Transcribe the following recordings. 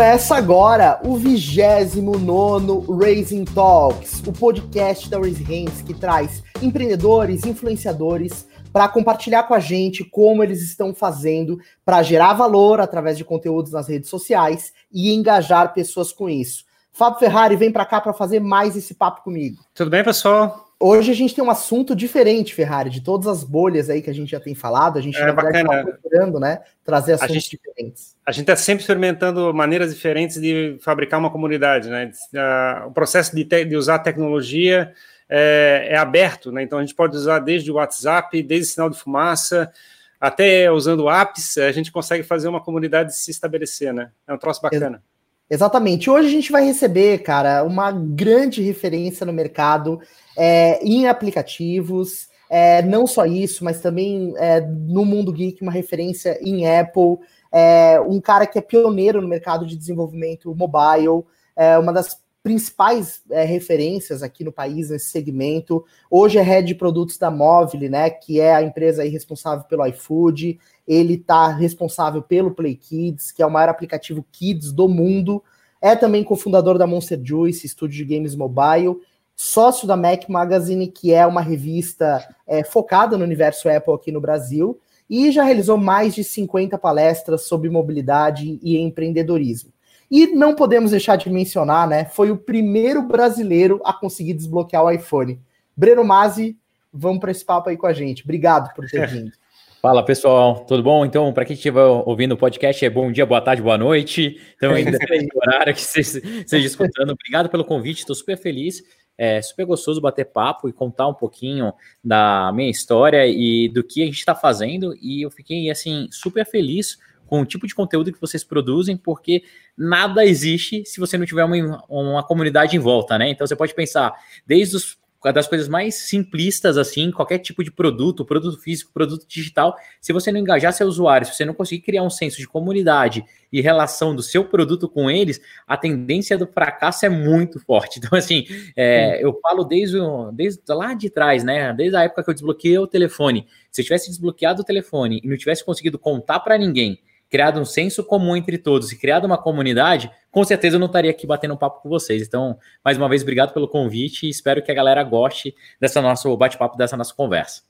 Começa agora o 29 Raising Talks, o podcast da Raise Hands que traz empreendedores, influenciadores para compartilhar com a gente como eles estão fazendo para gerar valor através de conteúdos nas redes sociais e engajar pessoas com isso. Fábio Ferrari vem para cá para fazer mais esse papo comigo. Tudo bem, pessoal? Hoje a gente tem um assunto diferente, Ferrari, de todas as bolhas aí que a gente já tem falado. A gente é, está procurando, né, trazer assuntos gente, diferentes. A gente está sempre experimentando maneiras diferentes de fabricar uma comunidade, né? O processo de, te, de usar tecnologia é, é, aberto, né? Então a gente pode usar desde o WhatsApp, desde sinal de fumaça, até usando apps, a gente consegue fazer uma comunidade se estabelecer, né? É um troço bacana. Exatamente. Hoje a gente vai receber, cara, uma grande referência no mercado é, em aplicativos. É, não só isso, mas também é, no mundo geek, uma referência em Apple, é, um cara que é pioneiro no mercado de desenvolvimento mobile, é, uma das principais é, referências aqui no país nesse segmento. Hoje é head de produtos da Mobile, né, que é a empresa responsável pelo iFood. Ele está responsável pelo Play Kids, que é o maior aplicativo kids do mundo. É também cofundador da Monster Juice, estúdio de games mobile. Sócio da Mac Magazine, que é uma revista é, focada no universo Apple aqui no Brasil. E já realizou mais de 50 palestras sobre mobilidade e empreendedorismo. E não podemos deixar de mencionar, né? Foi o primeiro brasileiro a conseguir desbloquear o iPhone. Breno Mazzi, vamos para esse papo aí com a gente. Obrigado por ter vindo. Fala pessoal, tudo bom? Então, para quem estiver ouvindo o podcast, é bom dia, boa tarde, boa noite. Então, ainda tem horário que você esteja escutando. Obrigado pelo convite, estou super feliz. É super gostoso bater papo e contar um pouquinho da minha história e do que a gente está fazendo. E eu fiquei, assim, super feliz com o tipo de conteúdo que vocês produzem, porque nada existe se você não tiver uma, uma comunidade em volta, né? Então você pode pensar desde os das coisas mais simplistas assim, qualquer tipo de produto, produto físico, produto digital, se você não engajar seu usuário, se você não conseguir criar um senso de comunidade e relação do seu produto com eles, a tendência do fracasso é muito forte. Então, assim, é, eu falo desde, desde lá de trás, né? Desde a época que eu desbloqueei o telefone. Se eu tivesse desbloqueado o telefone e não tivesse conseguido contar para ninguém criado um senso comum entre todos e criado uma comunidade, com certeza eu não estaria aqui batendo um papo com vocês. Então, mais uma vez, obrigado pelo convite e espero que a galera goste dessa nosso bate-papo, dessa nossa conversa.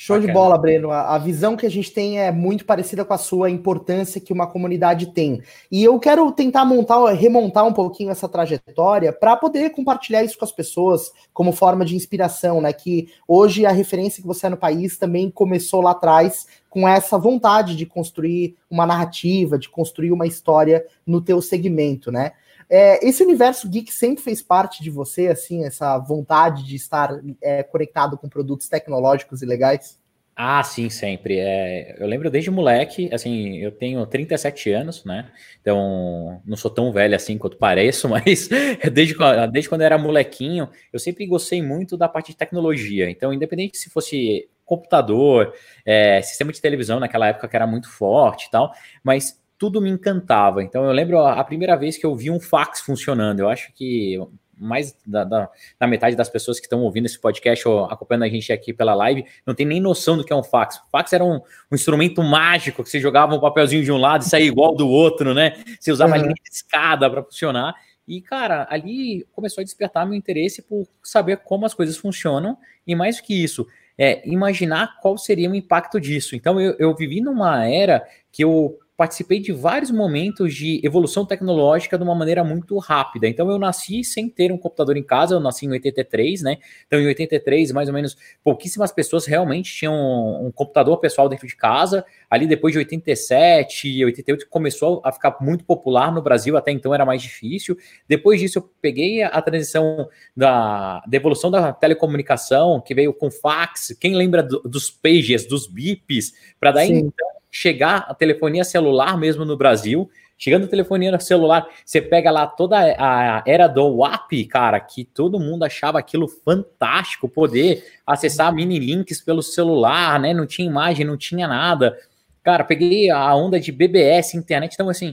Show Bacana. de bola, Breno. A, visão que a gente tem é muito parecida com a sua, a importância que uma comunidade tem. E eu quero tentar montar, remontar um pouquinho essa trajetória para poder compartilhar isso com as pessoas como forma de inspiração, né? Que hoje a referência que você é no país também começou lá atrás com essa vontade de construir uma narrativa, de construir uma história no teu segmento, né? É, esse universo geek sempre fez parte de você, assim, essa vontade de estar é, conectado com produtos tecnológicos e legais? Ah, sim, sempre. É, eu lembro desde moleque, assim, eu tenho 37 anos, né? Então, não sou tão velho assim quanto pareço, mas desde, desde quando eu era molequinho, eu sempre gostei muito da parte de tecnologia. Então, independente se fosse computador, é, sistema de televisão naquela época que era muito forte e tal, mas tudo me encantava. Então eu lembro a, primeira vez que eu vi um fax funcionando. Eu acho que mais da, da, da metade das pessoas que estão ouvindo esse podcast ou acompanhando a gente aqui pela live não tem nem noção do que é um fax. O fax era um, um instrumento mágico que você jogava um papelzinho de um lado e saía igual do outro, né? Você usava uhum. a linha de escada para funcionar. E, cara, ali começou a despertar meu interesse por saber como as coisas funcionam e, mais do que isso, é, imaginar qual seria o impacto disso. Então, eu, eu vivi numa era que eu participei de vários momentos de evolução tecnológica de uma maneira muito rápida. Então eu nasci sem ter um computador em casa, eu nasci em 83, né? Então em 83, mais ou menos, pouquíssimas pessoas realmente tinham um, computador pessoal dentro de casa. Ali depois de 87, 88 começou a ficar muito popular no Brasil, até então era mais difícil. Depois disso eu peguei a transição da, da evolução da telecomunicação, que veio com fax. Quem lembra do, dos pages, dos bips, para daí Sim. então chegar a telefonia celular mesmo no Brasil. Chegando a telefonia celular, você pega lá toda a era do WAP, cara, que todo mundo achava aquilo fantástico, poder acessar mini links pelo celular, né? Não tinha imagem, não tinha nada. Cara, peguei a onda de BBS, internet. Então, assim,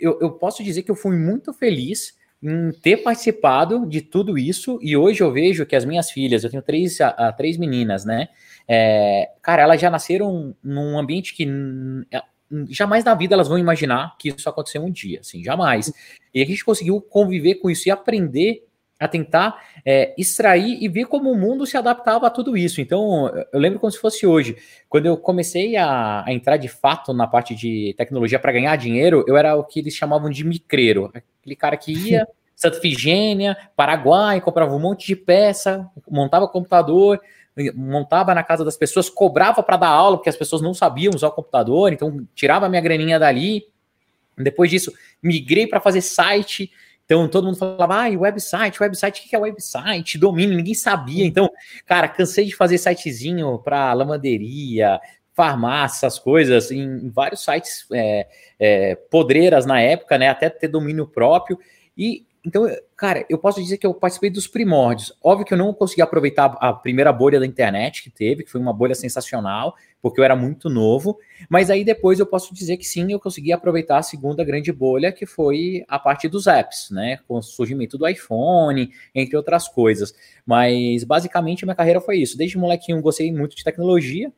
eu, eu posso dizer que eu fui muito feliz em ter participado de tudo isso. E hoje eu vejo que as minhas filhas, eu tenho três, três meninas, né? É, cara, elas já nasceram num ambiente que jamais na vida elas vão imaginar que isso aconteceu um dia, assim, jamais. E a gente conseguiu conviver com isso e aprender a tentar é, extrair e ver como o mundo se adaptava a tudo isso. Então, eu lembro como se fosse hoje. Quando eu comecei a, a entrar de fato na parte de tecnologia para ganhar dinheiro, eu era o que eles chamavam de micreiro. Aquele cara que ia Santa Figênia, Paraguai, comprava um monte de peça, montava computador, montava na casa das pessoas, cobrava para dar aula, porque as pessoas não sabiam usar o computador, então tirava a minha graninha dali. Depois disso, migrei para fazer site. Então todo mundo falava, ah, website, website, o que é website? Domínio, ninguém sabia. Então, cara, cansei de fazer sitezinho para lavanderia, farmácia, essas coisas, em, vários sites é, é, podreiras na época, né? Até ter domínio próprio. E então, cara, eu posso dizer que eu participei dos primórdios. Óbvio que eu não consegui aproveitar a primeira bolha da internet que teve, que foi uma bolha sensacional, porque eu era muito novo. Mas aí depois eu posso dizer que sim, eu consegui aproveitar a segunda grande bolha, que foi a parte dos apps, né? Com o surgimento do iPhone, entre outras coisas. Mas basicamente minha carreira foi isso. Desde molequinho gostei muito de tecnologia,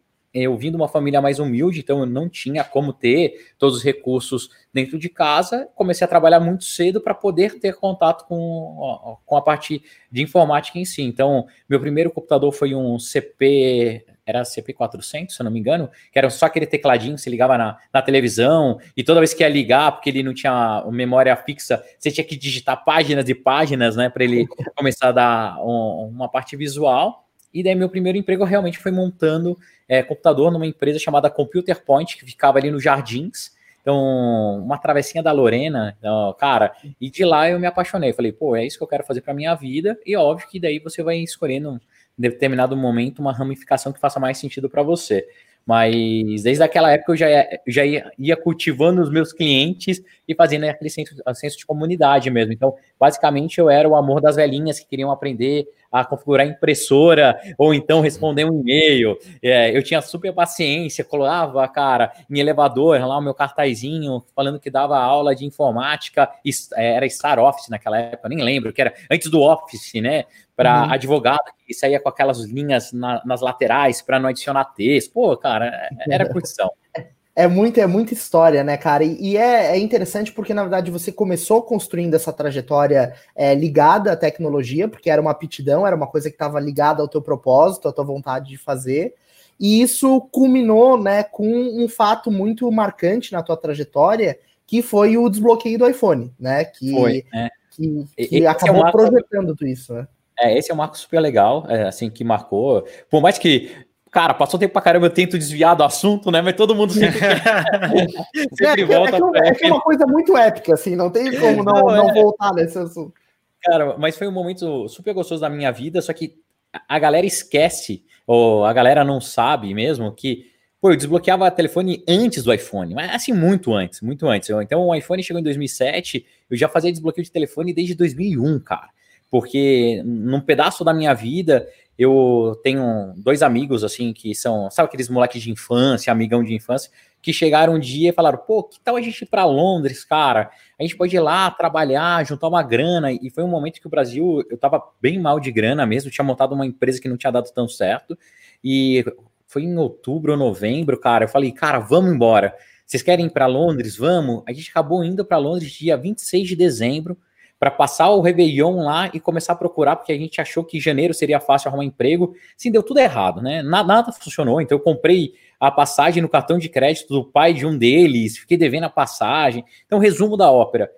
eu vim de uma família mais humilde, então eu não tinha como ter todos os recursos dentro de casa. Comecei a trabalhar muito cedo para poder ter contato com, com a parte de informática em si. Então, meu primeiro computador foi um CP, era CP400, se eu não me engano, que era só aquele tecladinho que você ligava na, na televisão, e toda vez que ia ligar, porque ele não tinha memória fixa, você tinha que digitar páginas e páginas, né, para ele começar a dar um, uma parte visual. E daí meu primeiro emprego realmente foi montando é, computador numa empresa chamada Computer Point, que ficava ali nos Jardins. Então, uma travessinha da Lorena, então, cara, e de lá eu me apaixonei. Falei, pô, é isso que eu quero fazer para minha vida. E óbvio que daí você vai escolhendo, em determinado momento, uma ramificação que faça mais sentido para você. Mas desde aquela época eu já ia, já ia, cultivando os meus clientes e fazendo aquele senso, senso de comunidade mesmo. Então, basicamente, eu era o amor das velhinhas que queriam aprender a configurar impressora ou então responder um e-mail. É, eu tinha super paciência, colava, cara, em elevador, lá o meu cartazinho falando que dava aula de informática, é, era Star Office naquela época, nem lembro, que era antes do Office, né? Para uhum. advogado que saía com aquelas linhas na, nas laterais para não adicionar texto. Pô, cara, é, era curtição. É muita, é muita história, né, cara? E, e é, é, interessante porque, na verdade, você começou construindo essa trajetória é, ligada à tecnologia, porque era uma aptidão, era uma coisa que estava ligada ao teu propósito, à tua vontade de fazer. E isso culminou, né, com um fato muito marcante na tua trajetória, que foi o desbloqueio do iPhone, né? Que, foi, né? que, que é acabou é projetando tudo isso, né? É, esse é um marco super legal, é, assim, que marcou. Por mais que Cara, passou tempo pra caramba, eu tento desviar do assunto, né? Mas todo mundo sempre, sempre é, volta é, que, é, que é uma coisa muito épica, assim, não tem como não, não, não é. voltar nesse assunto. Cara, mas foi um momento super gostoso da minha vida, só que a galera esquece, ou a galera não sabe mesmo, que Pô, eu desbloqueava o telefone antes do iPhone, mas assim, muito antes, muito antes. Então, o iPhone chegou em 2007, eu já fazia desbloqueio de telefone desde 2001, cara. Porque num pedaço da minha vida eu tenho dois amigos, assim, que são, sabe aqueles moleques de infância, amigão de infância, que chegaram um dia e falaram: pô, que tal a gente ir para Londres, cara? A gente pode ir lá trabalhar, juntar uma grana. E foi um momento que o Brasil, eu tava bem mal de grana mesmo, tinha montado uma empresa que não tinha dado tão certo. E foi em outubro ou novembro, cara. Eu falei: cara, vamos embora. Vocês querem ir para Londres? Vamos. A gente acabou indo para Londres dia 26 de dezembro para passar o Réveillon lá e começar a procurar, porque a gente achou que janeiro seria fácil arrumar emprego. Sim, deu tudo errado, né? Nada, nada funcionou. Então eu comprei a passagem no cartão de crédito do pai de um deles, fiquei devendo a passagem. Então, resumo da ópera.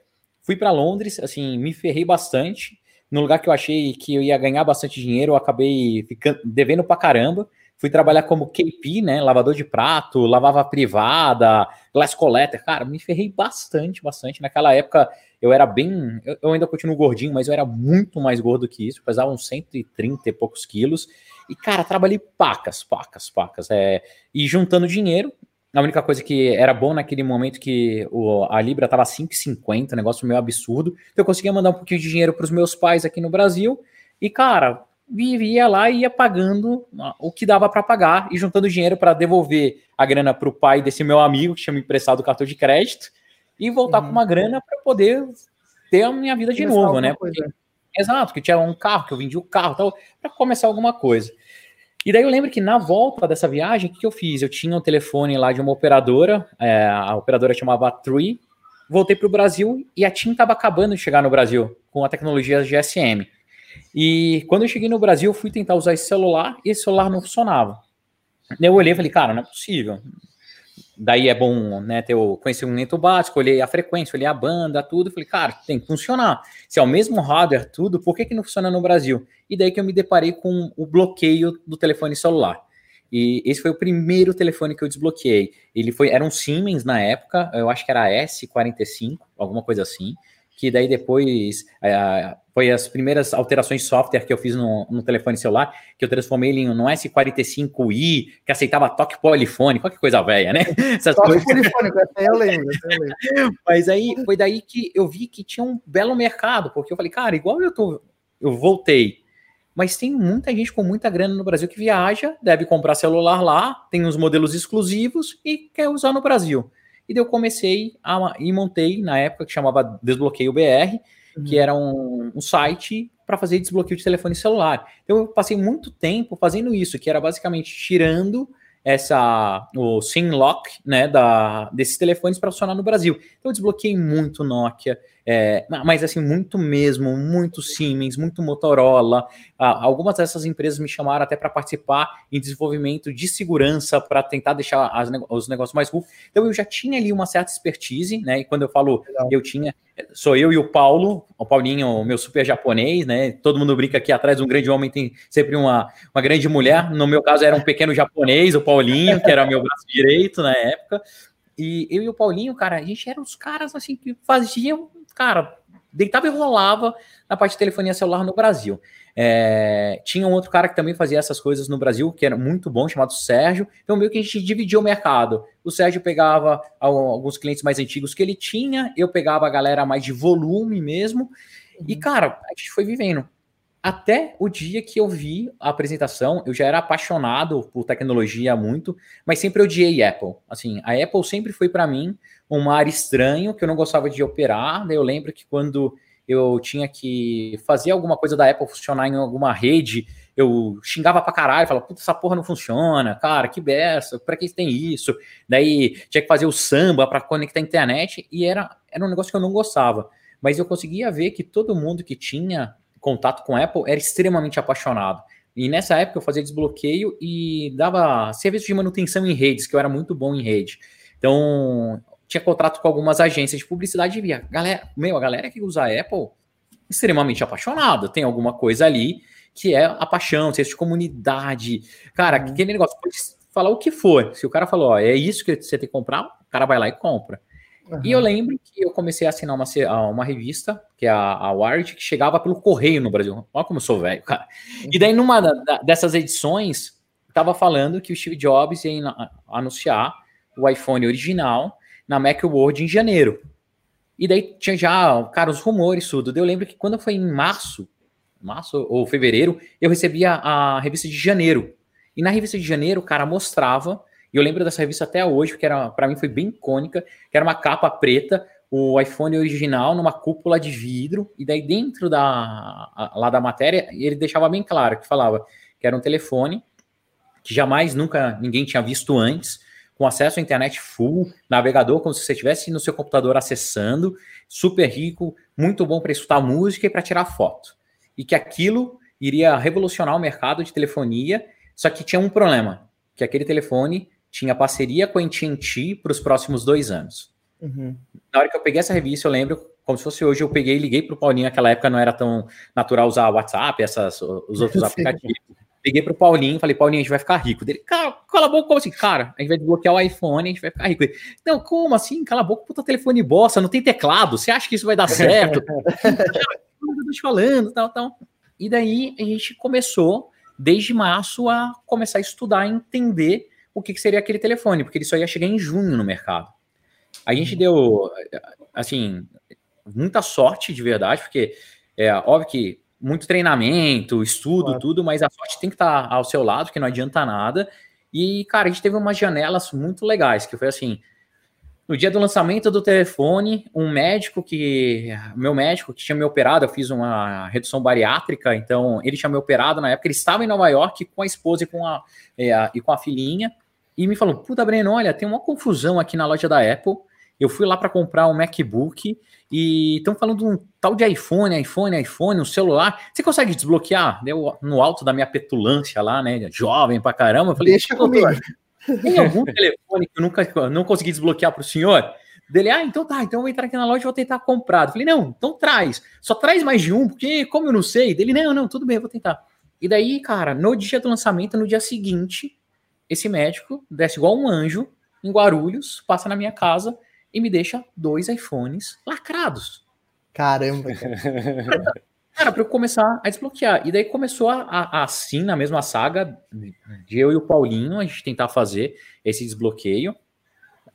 Fui para Londres, assim, me ferrei bastante. No lugar que eu achei que eu ia ganhar bastante dinheiro, eu acabei ficando devendo pra caramba. Fui trabalhar como KP, né? Lavador de prato, lavava privada, glass collector. Cara, me ferrei bastante, bastante. Naquela época eu era bem. Eu ainda continuo gordinho, mas eu era muito mais gordo que isso. Pesava uns 130 e poucos quilos. E, cara, trabalhei pacas, pacas, pacas. É, e juntando dinheiro. A única coisa que era bom naquele momento que o, a Libra tava 5,50, negócio meio absurdo. Então eu conseguia mandar um pouquinho de dinheiro para os meus pais aqui no Brasil. E, cara, vivia lá e ia pagando o que dava para pagar e juntando dinheiro para devolver a grana para o pai desse meu amigo que tinha me emprestado o cartão de crédito e voltar uhum. com uma grana para poder ter a minha vida de começar novo, né? Porque, exato, que tinha um carro, que eu vendi o carro, tal, para começar alguma coisa. E daí eu lembro que na volta dessa viagem, o que, que eu fiz? Eu tinha um telefone lá de uma operadora, é, a operadora chamava Tree, voltei para o Brasil e a TIM estava acabando de chegar no Brasil com a tecnologia GSM. E quando eu cheguei no Brasil, eu fui tentar usar esse celular e esse celular não funcionava. Eu olhei e falei, cara, não é possível. Daí é bom né, ter o conhecimento básico, olhei a frequência, olhei a banda, tudo. Falei, cara, tem que funcionar. Se é o mesmo hardware, tudo, por que, que não funciona no Brasil? E daí que eu me deparei com o bloqueio do telefone celular. E esse foi o primeiro telefone que eu desbloqueei. Ele foi, era um Siemens na época, eu acho que era S45, alguma coisa assim que daí depois é, foi as primeiras alterações de software que eu fiz no, no, telefone celular, que eu transformei ele em um S45i, que aceitava toque polifônico, que coisa velha, né? Essas toque coisas... polifônico, até eu lembro, até eu lembro. Mas aí foi daí que eu vi que tinha um belo mercado, porque eu falei, cara, igual eu tô, eu voltei, mas tem muita gente com muita grana no Brasil que viaja, deve comprar celular lá, tem uns modelos exclusivos e quer usar no Brasil. E daí eu comecei a, e montei na época que chamava Desbloqueio BR, uhum. que era um, um site para fazer desbloqueio de telefone celular. Então eu passei muito tempo fazendo isso, que era basicamente tirando essa o SIM lock, né, da desses telefones para funcionar no Brasil. Então eu desbloqueei muito Nokia, é, mas assim, muito mesmo, muito Siemens, muito Motorola. Ah, algumas dessas empresas me chamaram até para participar em desenvolvimento de segurança para tentar deixar as, os negócios mais cool. Então eu já tinha ali uma certa expertise, né? E quando eu falo Legal. eu tinha, sou eu e o Paulo, o Paulinho, meu super japonês, né? Todo mundo brinca aqui atrás um grande homem tem sempre uma, uma grande mulher. No meu caso era um pequeno japonês, o Paulinho, que era meu braço direito na época. E eu e o Paulinho, cara, a gente era os caras assim que faziam cara, deitava e rolava na parte de telefonia celular no Brasil. É, tinha um outro cara que também fazia essas coisas no Brasil, que era muito bom, chamado Sérgio. Então, meio que a gente dividia o mercado. O Sérgio pegava alguns clientes mais antigos que ele tinha, eu pegava a galera mais de volume mesmo. E, uhum. cara, a gente foi vivendo. Até o dia que eu vi a apresentação, eu já era apaixonado por tecnologia muito, mas sempre odiei Apple. Assim, a Apple sempre foi para mim um mar estranho que eu não gostava de operar. Eu lembro que quando eu tinha que fazer alguma coisa da Apple funcionar em alguma rede, eu xingava pra caralho, falava, puta, essa porra não funciona, cara, que beça, pra que tem isso? Daí tinha que fazer o samba para conectar a internet e era, era um negócio que eu não gostava. Mas eu conseguia ver que todo mundo que tinha contato com Apple era extremamente apaixonado. E nessa época eu fazia desbloqueio e dava serviço de manutenção em redes, que eu era muito bom em rede. Então, tinha contrato com algumas agências de publicidade e via, galera, meu, a galera que usa Apple extremamente apaixonada, tem alguma coisa ali que é a paixão, senso de comunidade. Cara, uhum. aquele negócio, pode falar o que for. Se o cara falou, ó, é isso que você tem que comprar, o cara vai lá e compra. Uhum. E eu lembro que eu comecei a assinar uma, uma revista, que é a, a Wired, que chegava pelo correio no Brasil. Olha como eu sou velho, cara. Uhum. E daí, numa da, dessas edições, estava falando que o Steve Jobs ia anunciar o iPhone original na Macworld em janeiro. E daí tinha já, cara, os rumores, tudo. Eu lembro que quando foi em março, março ou fevereiro, eu recebia a revista de janeiro. E na revista de janeiro, o cara mostrava, e eu lembro dessa revista até hoje, porque era para mim foi bem icônica, que era uma capa preta, o iPhone original numa cúpula de vidro, e daí dentro da lá da matéria, ele deixava bem claro que falava que era um telefone que jamais nunca ninguém tinha visto antes, com acesso à internet full, navegador como se você estivesse no seu computador acessando, super rico, muito bom para escutar música e para tirar foto. E que aquilo iria revolucionar o mercado de telefonia, só que tinha um problema, que aquele telefone tinha parceria com a AT&T para os próximos dois anos. Uhum. Na hora que eu peguei essa revista, eu lembro, como se fosse hoje, eu peguei e liguei para o Paulinho, naquela época não era tão natural usar WhatsApp, essas, os outros aplicativos. Liguei pro Paulinho, falei, Paulinho, a gente vai ficar rico. Dele, cara, cala a boca, como assim? Cara, a gente vai desbloquear o iPhone, a gente vai ficar rico. não, como assim? Cala a boca, puta telefone bosta, não tem teclado. Você acha que isso vai dar certo? eu tô te falando, tal, tal. E daí a gente começou, desde março, a começar a estudar, e entender o que, que seria aquele telefone, porque ele só ia chegar em junho no mercado. A gente uhum. deu, assim, muita sorte de verdade, porque é óbvio que muito treinamento, estudo, claro. tudo, mas a sorte tem que estar ao seu lado, que não adianta nada. E, cara, a gente teve umas janelas muito legais, que foi assim, no dia do lançamento do telefone, um médico que. Meu médico que tinha me operado, eu fiz uma redução bariátrica, então ele tinha me operado na época, ele estava em Nova York com a esposa e com a, é, e com a filhinha, e me falou: Puta, Breno, olha, tem uma confusão aqui na loja da Apple. Eu fui lá para comprar um MacBook e estão falando de um tal de iPhone, iPhone, iPhone, um celular. Você consegue desbloquear? Deu no alto da minha petulância lá, né? Jovem pra caramba. Eu falei, Deixa comigo. Tem algum telefone que eu nunca não consegui desbloquear para o senhor? Dele, ah, então tá, então eu vou entrar aqui na loja e vou tentar comprar. Eu falei, não, então traz. Só traz mais de um, porque como eu não sei, dele, não, não, tudo bem, eu vou tentar. E daí, cara, no dia do lançamento, no dia seguinte, esse médico desce igual um anjo em Guarulhos, passa na minha casa e me deixa dois iPhones lacrados. Caramba, cara. Cara, para eu começar a desbloquear. E daí começou a, a, assim, na mesma saga, de eu e o Paulinho, a gente tentar fazer esse desbloqueio.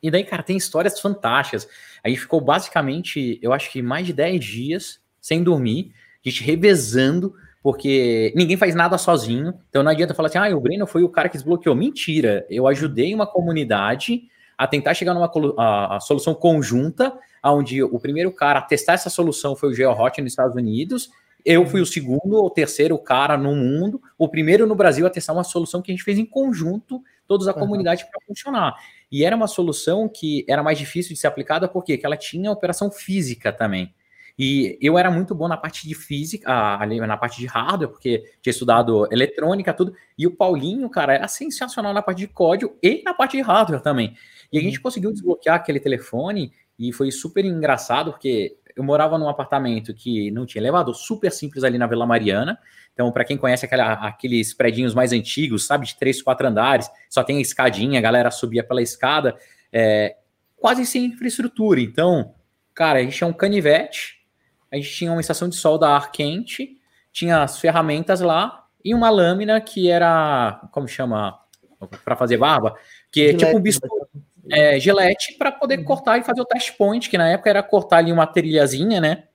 E daí, cara, tem histórias fantásticas. A gente ficou basicamente, eu acho que mais de 10 dias sem dormir, a gente revezando, porque ninguém faz nada sozinho. Então não adianta falar assim, ah, o Breno foi o cara que desbloqueou. Mentira, eu ajudei uma comunidade a tentar chegar numa a, a solução conjunta, onde o primeiro cara a testar essa solução foi o GeoHot nos Estados Unidos, eu fui o segundo ou terceiro cara no mundo, o primeiro no Brasil a testar uma solução que a gente fez em conjunto, todos a uhum. comunidade para funcionar. E era uma solução que era mais difícil de ser aplicada porque ela tinha operação física também. E eu era muito bom na parte de física, ali na parte de hardware, porque tinha estudado eletrônica, tudo. E o Paulinho, cara, era sensacional na parte de código e na parte de hardware também. E a gente uhum. conseguiu desbloquear aquele telefone e foi super engraçado, porque eu morava num apartamento que não tinha elevador, super simples ali na Vila Mariana. Então, para quem conhece aquela, aqueles predinhos mais antigos, sabe, de três, quatro andares, só tem a escadinha, a galera subia pela escada, é, quase sem infraestrutura. Então, cara, a gente tinha um canivete, a gente tinha uma estação de sol da ar quente, tinha as ferramentas lá e uma lâmina que era, como chama, para fazer barba, que é tipo um bisturi é, gilete para poder uhum. cortar e fazer o test point, que na época era cortar ali uma trilhazinha, né?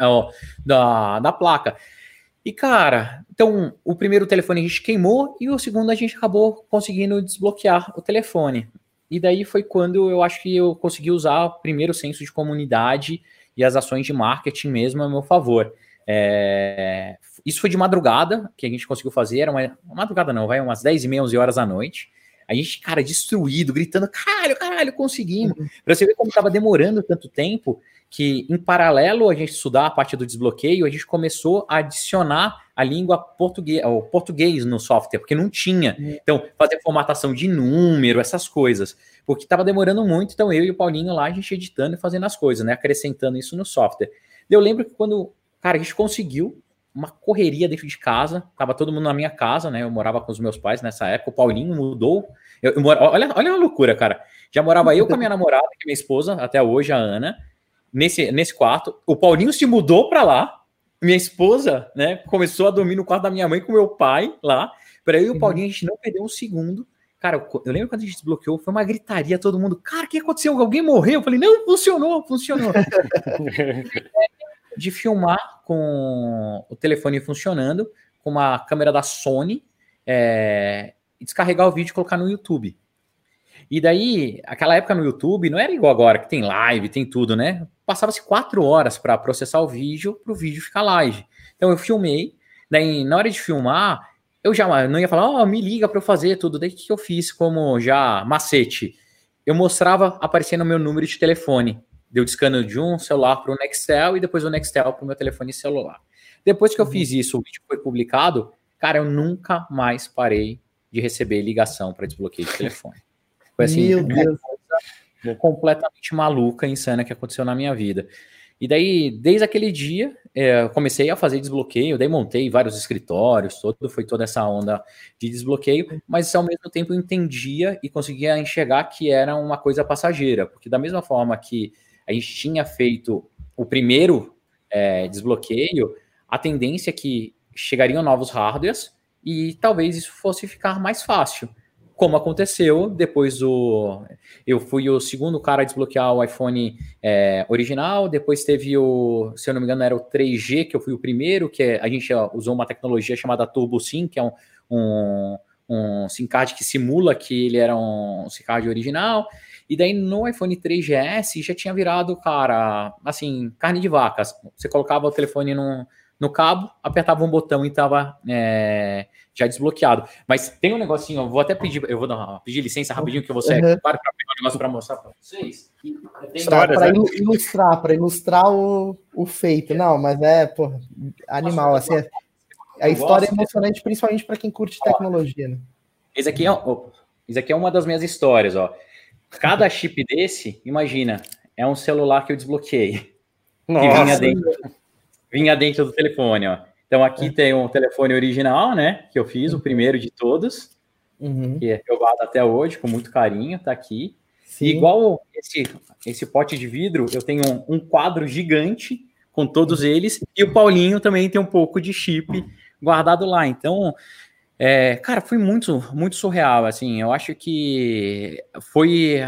Ó, da, da placa. E, cara, então o primeiro telefone a gente queimou e o segundo a gente acabou conseguindo desbloquear o telefone. E daí foi quando eu acho que eu consegui usar o primeiro senso de comunidade e as ações de marketing mesmo a meu favor. É, isso foi de madrugada que a gente conseguiu fazer, era uma madrugada não, vai umas 10 e meia, 11 horas da noite. A gente, cara, destruído, gritando, caralho, caralho, conseguimos. Uhum. Pra você ver como estava demorando tanto tempo, que em paralelo a gente estudar a parte do desbloqueio, a gente começou a adicionar a língua português, o português no software, porque não tinha. Uhum. Então, fazer formatação de número, essas coisas. Porque estava demorando muito, então eu e o Paulinho lá, a gente editando e fazendo as coisas, né? Acrescentando isso no software. Eu lembro que quando, cara, a gente conseguiu uma correria dentro de casa, tava todo mundo na minha casa, né? Eu morava com os meus pais nessa época, o Paulinho mudou. Eu, eu olha, olha a loucura, cara. Já morava eu com a minha namorada, que é minha esposa, até hoje, a Ana, nesse, nesse quarto. O Paulinho se mudou para lá. Minha esposa, né, começou a dormir no quarto da minha mãe com meu pai lá. Para eu e o uhum. Paulinho, a gente não perdeu um segundo. Cara, eu, eu lembro quando a gente desbloqueou, foi uma gritaria, todo mundo, cara, o que aconteceu? Alguém morreu? Eu falei, não, funcionou, funcionou. de filmar com o telefone funcionando, com uma câmera da Sony, é, e descarregar o vídeo e colocar no YouTube. E daí, aquela época no YouTube não era igual agora, que tem live, tem tudo, né? Passava-se quatro horas para processar o vídeo, para o vídeo ficar live. Então eu filmei, daí na hora de filmar, eu já não ia falar, oh, me liga para eu fazer tudo. Daí o que eu fiz como já macete? Eu mostrava aparecendo o meu número de telefone deu descano de um celular para o Nextel e depois o Nextel para o meu telefone celular. Depois que eu uhum. fiz isso, o vídeo foi publicado, cara, eu nunca mais parei de receber ligação para desbloqueio de telefone. Foi assim, Meu Deus. completamente maluca, insana que aconteceu na minha vida. E daí, desde aquele dia, é, comecei a fazer desbloqueio, daí montei vários escritórios, todo, foi toda essa onda de desbloqueio, mas ao mesmo tempo entendia e conseguia enxergar que era uma coisa passageira, porque da mesma forma que a gente tinha feito o primeiro é, desbloqueio, a tendência é que chegariam novos hardwares e talvez isso fosse ficar mais fácil. Como aconteceu depois do. Eu fui o segundo cara a desbloquear o iPhone é, original, depois teve o. Se eu não me engano, era o 3G, que eu fui o primeiro, que é, a gente usou uma tecnologia chamada Turbo SIM, que é um, um, um SIM card que simula que ele era um SIM card original. E daí no iPhone 3GS já tinha virado, cara, assim, carne de vaca. Você colocava o telefone no, no cabo, apertava um botão e tava é, já desbloqueado. Mas tem um negocinho, eu vou até pedir, eu vou dar, pedir licença rapidinho que você uhum. é claro para pegar um negócio para mostrar para vocês. Para né? ilustrar, para ilustrar o, o feito. Não, mas é, pô, animal, assim, é, a história é emocionante, principalmente para quem curte tecnologia, né? Esse aqui é, esse aqui é uma das minhas histórias, ó. Cada chip desse, imagina, é um celular que eu desbloqueei. Nossa. Que vinha dentro, vinha dentro do telefone, ó. Então aqui é. tem um telefone original, né? Que eu fiz, uhum. o primeiro de todos. Uhum. Que é eu guardo até hoje, com muito carinho, tá aqui. Sim. E igual esse, esse pote de vidro, eu tenho um, um quadro gigante com todos uhum. eles. E o Paulinho também tem um pouco de chip guardado lá. Então, é, cara, foi muito, muito surreal, assim, eu acho que foi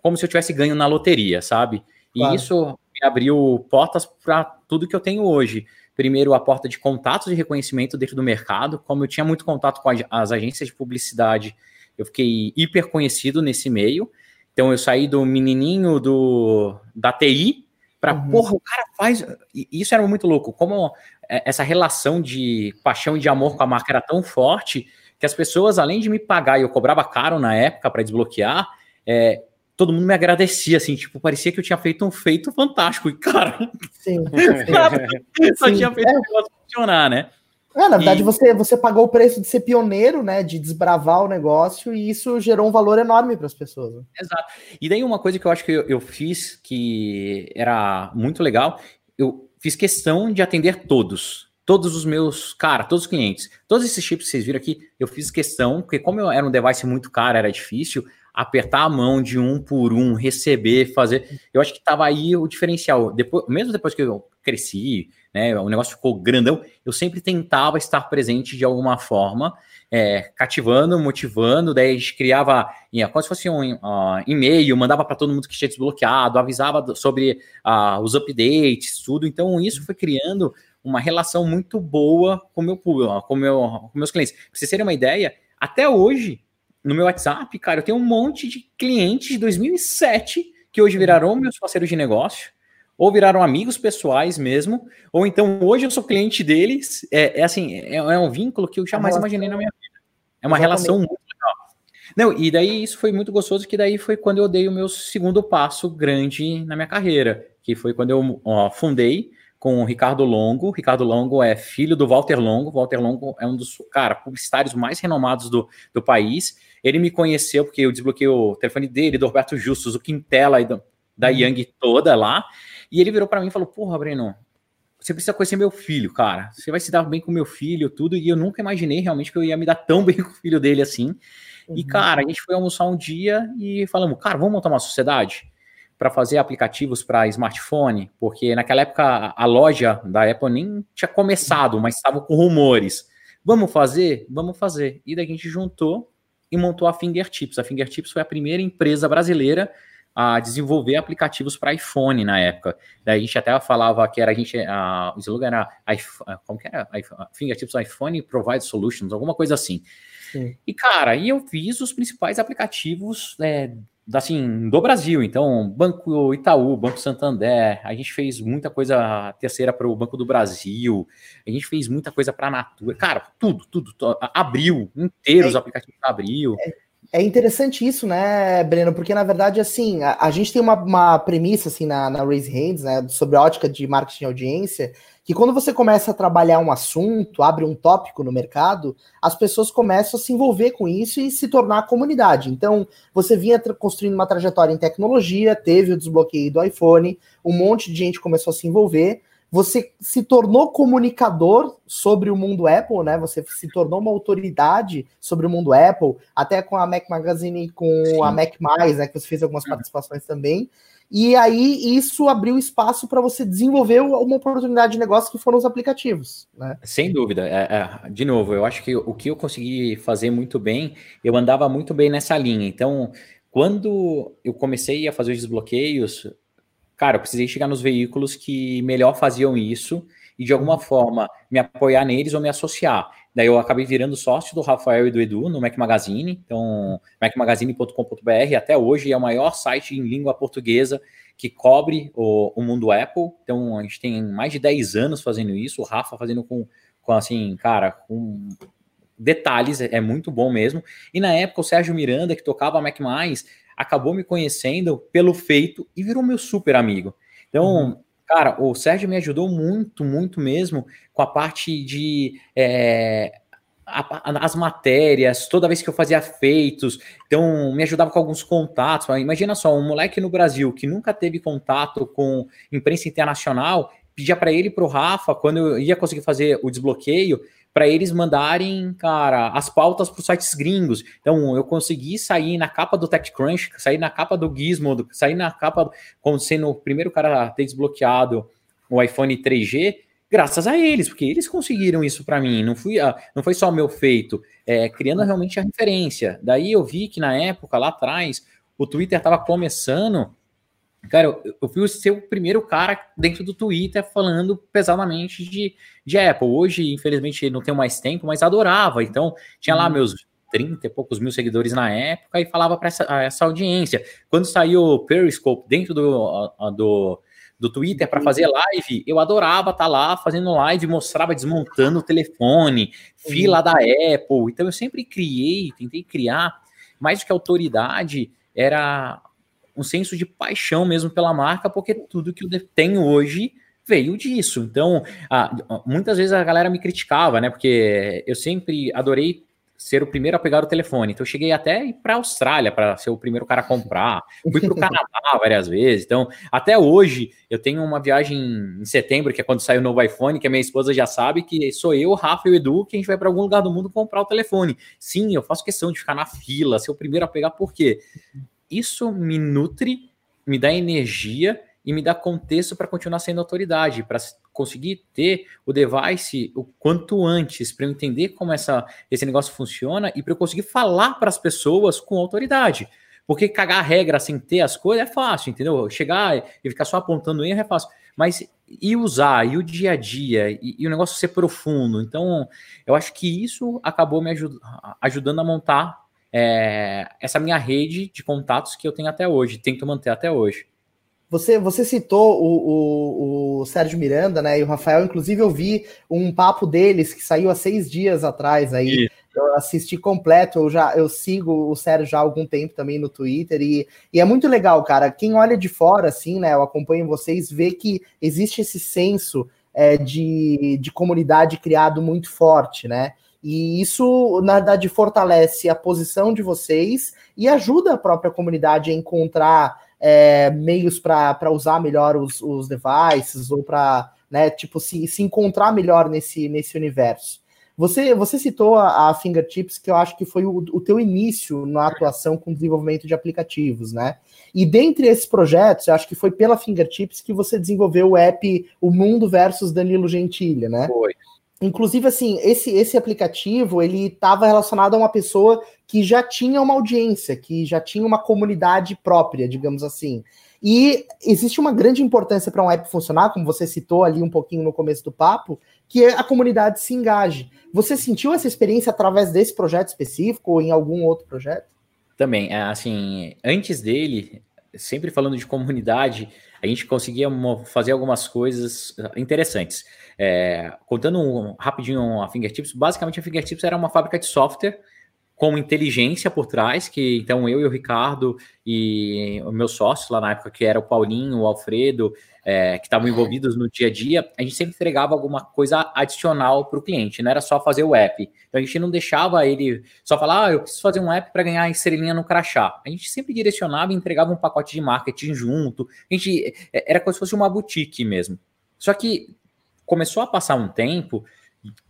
como se eu tivesse ganho na loteria, sabe? E claro. isso abriu portas para tudo que eu tenho hoje. Primeiro, a porta de contatos de reconhecimento dentro do mercado. Como eu tinha muito contato com as agências de publicidade, eu fiquei hiper conhecido nesse meio. Então, eu saí do menininho do, da TI para, uhum. porra, o cara faz. Isso era muito louco. Como essa relação de paixão e de amor com a marca era tão forte que as pessoas, além de me pagar, e eu cobrava caro na época para desbloquear, é, todo mundo me agradecia, assim, tipo, parecia que eu tinha feito um feito fantástico. E, cara, sim, sim. só tinha feito é. o negócio funcionar, né? É, na verdade, e... você, você pagou o preço de ser pioneiro, né? De desbravar o negócio, e isso gerou um valor enorme para as pessoas. Né? Exato. E daí uma coisa que eu acho que eu, eu fiz que era muito legal, eu fiz questão de atender todos. Todos os meus, cara, todos os clientes. Todos esses chips que vocês viram aqui, eu fiz questão, porque como eu era um device muito caro, era difícil, apertar a mão de um por um, receber, fazer. Eu acho que estava aí o diferencial. Depois, mesmo depois que eu cresci, né, o negócio ficou grandão, eu sempre tentava estar presente de alguma forma é, cativando, motivando, daí a gente criava como se fosse um uh, e-mail, mandava para todo mundo que tinha desbloqueado, avisava sobre uh, os updates, tudo. Então, isso foi criando uma relação muito boa com meu público, com, meu, com meus clientes. Para vocês terem uma ideia, até hoje, no meu WhatsApp, cara, eu tenho um monte de clientes de 2007 que hoje viraram meus parceiros de negócio, ou viraram amigos pessoais mesmo, ou então hoje eu sou cliente deles. É, é assim, é, é, um vínculo que eu jamais imaginei na minha vida. É uma Exatamente. relação muito legal. Não, e daí isso foi muito gostoso, que daí foi quando eu dei o meu segundo passo grande na minha carreira, que foi quando eu ó, fundei com o Ricardo Longo. Ricardo Longo é filho do Walter Longo. Walter Longo é um dos, cara, publicitários mais renomados do, do país. Ele me conheceu porque eu desbloqueei o telefone dele, do Roberto Justus, o Quintela e do, da uhum. Yang toda lá. E ele virou para mim e falou: Porra, Breno, você precisa conhecer meu filho, cara. Você vai se dar bem com meu filho, tudo. E eu nunca imaginei realmente que eu ia me dar tão bem com o filho dele assim. Uhum. E, cara, a gente foi almoçar um dia e falamos: Cara, vamos montar uma sociedade para fazer aplicativos para smartphone, porque naquela época a loja da Apple nem tinha começado, mas estava com rumores. Vamos fazer? Vamos fazer. E daí a gente juntou e montou a Fingertips. A Fingertips foi a primeira empresa brasileira a desenvolver aplicativos para iPhone na época. Daí a gente até falava que era a gente, a, o slogan era como que era? Fingertips iPhone Provide Solutions, alguma coisa assim. Sim. E cara, e eu fiz os principais aplicativos é, assim, do Brasil. Então, Banco Itaú, Banco Santander, a gente fez muita coisa terceira para o Banco do Brasil, a gente fez muita coisa para a Natura. Cara, tudo, tudo. Abriu, inteiros é, os aplicativos abriu. É, é interessante isso, né, Breno? Porque, na verdade, assim, a, a gente tem uma, uma, premissa, assim, na, na Raise Hands, né, sobre a ótica de marketing de audiência, que quando você começa a trabalhar um assunto, abre um tópico no mercado, as pessoas começam a se envolver com isso e se tornar comunidade. Então, você vinha construindo uma trajetória em tecnologia, teve o desbloqueio do iPhone, um monte de gente começou a se envolver, você se tornou comunicador sobre o mundo Apple, né? Você se tornou uma autoridade sobre o mundo Apple, até com a Mac Magazine e com Sim. a Mac Mais, né? Que você fez algumas participações também. E aí isso abriu espaço para você desenvolver uma oportunidade de negócio que foram os aplicativos, né? Sem dúvida. É, é, de novo, eu acho que o que eu consegui fazer muito bem, eu andava muito bem nessa linha. Então, quando eu comecei a fazer os desbloqueios, cara, eu precisei chegar nos veículos que melhor faziam isso e de alguma forma me apoiar neles ou me associar. Daí eu acabei virando sócio do Rafael e do Edu no Mac Magazine. Então, macmagazine.com.br até hoje é o maior site em língua portuguesa que cobre o, o, mundo Apple. Então, a gente tem mais de 10 anos fazendo isso. O Rafa fazendo com, com assim, cara, com detalhes, é muito bom mesmo. E na época, o Sérgio Miranda, que tocava Mac Mais, acabou me conhecendo pelo feito e virou meu super amigo. Então, uhum. cara, o Sérgio me ajudou muito, muito mesmo com a parte de. É, a, as matérias, toda vez que eu fazia feitos, então me ajudava com alguns contatos. Imagina só, um moleque no Brasil que nunca teve contato com imprensa internacional, pedia para ele para o Rafa, quando eu ia conseguir fazer o desbloqueio, para eles mandarem, cara, as pautas para os sites gringos. Então, eu consegui sair na capa do TechCrunch, sair na capa do Gizmo, sair na capa, como sendo o primeiro cara a ter desbloqueado o iPhone 3G, graças a eles, porque eles conseguiram isso para mim. Não, fui, não foi só o meu feito, é, criando realmente a referência. Daí eu vi que na época, lá atrás, o Twitter estava começando Cara, eu, eu fui o primeiro cara dentro do Twitter falando pesadamente de, de Apple. Hoje, infelizmente, não tenho mais tempo, mas adorava. Então, tinha lá uhum. meus 30 e poucos mil seguidores na época e falava para essa, essa audiência. Quando saiu o Periscope dentro do, do, do Twitter para fazer live, eu adorava estar tá lá fazendo live, mostrava desmontando o telefone, fila da Apple. Então, eu sempre criei, tentei criar, mais do que autoridade, era um senso de paixão mesmo pela marca, porque tudo que eu tenho hoje veio disso. Então, ah, muitas vezes a galera me criticava, né? Porque eu sempre adorei ser o primeiro a pegar o telefone. Então, eu cheguei até ir para a Austrália para ser o primeiro cara a comprar. Fui para o Canadá várias vezes. Então, até hoje, eu tenho uma viagem em setembro, que é quando sai o novo iPhone, que a minha esposa já sabe que sou eu, Rafa e o Edu, que a gente vai para algum lugar do mundo comprar o telefone. Sim, eu faço questão de ficar na fila, ser o primeiro a pegar, por quê? Isso me nutre, me dá energia e me dá contexto para continuar sendo autoridade, para conseguir ter o device o quanto antes, para eu entender como essa, esse negócio funciona e para eu conseguir falar para as pessoas com autoridade. Porque cagar regra sem ter as coisas é fácil, entendeu? Chegar e ficar só apontando erro é fácil. Mas e usar, e o dia a dia, e, e o negócio ser profundo. Então, eu acho que isso acabou me ajud ajudando a montar é, essa minha rede de contatos que eu tenho até hoje, tento manter até hoje. Você, você citou o, o, o, Sérgio Miranda, né? E o Rafael, inclusive, eu vi um papo deles que saiu há seis dias atrás aí. Isso. Eu assisti completo, eu já eu sigo o Sérgio já há algum tempo também no Twitter, e, e é muito legal, cara. Quem olha de fora, assim, né? Eu acompanho vocês, vê que existe esse senso é, de, de comunidade criado muito forte, né? E isso, na verdade, fortalece a posição de vocês e ajuda a própria comunidade a encontrar é, meios para usar melhor os, os devices ou para, né, tipo, se, se encontrar melhor nesse, nesse universo. Você, você citou a, a Fingertips, que eu acho que foi o, o teu início na atuação com desenvolvimento de aplicativos, né? E dentre esses projetos, eu acho que foi pela Fingertips que você desenvolveu o app O Mundo versus Danilo Gentili, né? Foi. Inclusive, assim, esse, esse aplicativo, ele estava relacionado a uma pessoa que já tinha uma audiência, que já tinha uma comunidade própria, digamos assim. E existe uma grande importância para um app funcionar, como você citou ali um pouquinho no começo do papo, que é a comunidade se engaje. Você sentiu essa experiência através desse projeto específico ou em algum outro projeto? Também, é, assim, antes dele, sempre falando de comunidade, a gente conseguia fazer algumas coisas interessantes. É, contando um, rapidinho a Fingertips, basicamente a Fingertips era uma fábrica de software com inteligência por trás, que então eu e o Ricardo e o meu sócio lá na época, que era o Paulinho, o Alfredo, é, que estavam envolvidos no dia a dia, a gente sempre entregava alguma coisa adicional para o cliente, não era só fazer o app. Então a gente não deixava ele só falar, ah, eu preciso fazer um app para ganhar estrelinha no crachá. A gente sempre direcionava e entregava um pacote de marketing junto. A gente é, era como se fosse uma boutique mesmo. Só que começou a passar um tempo,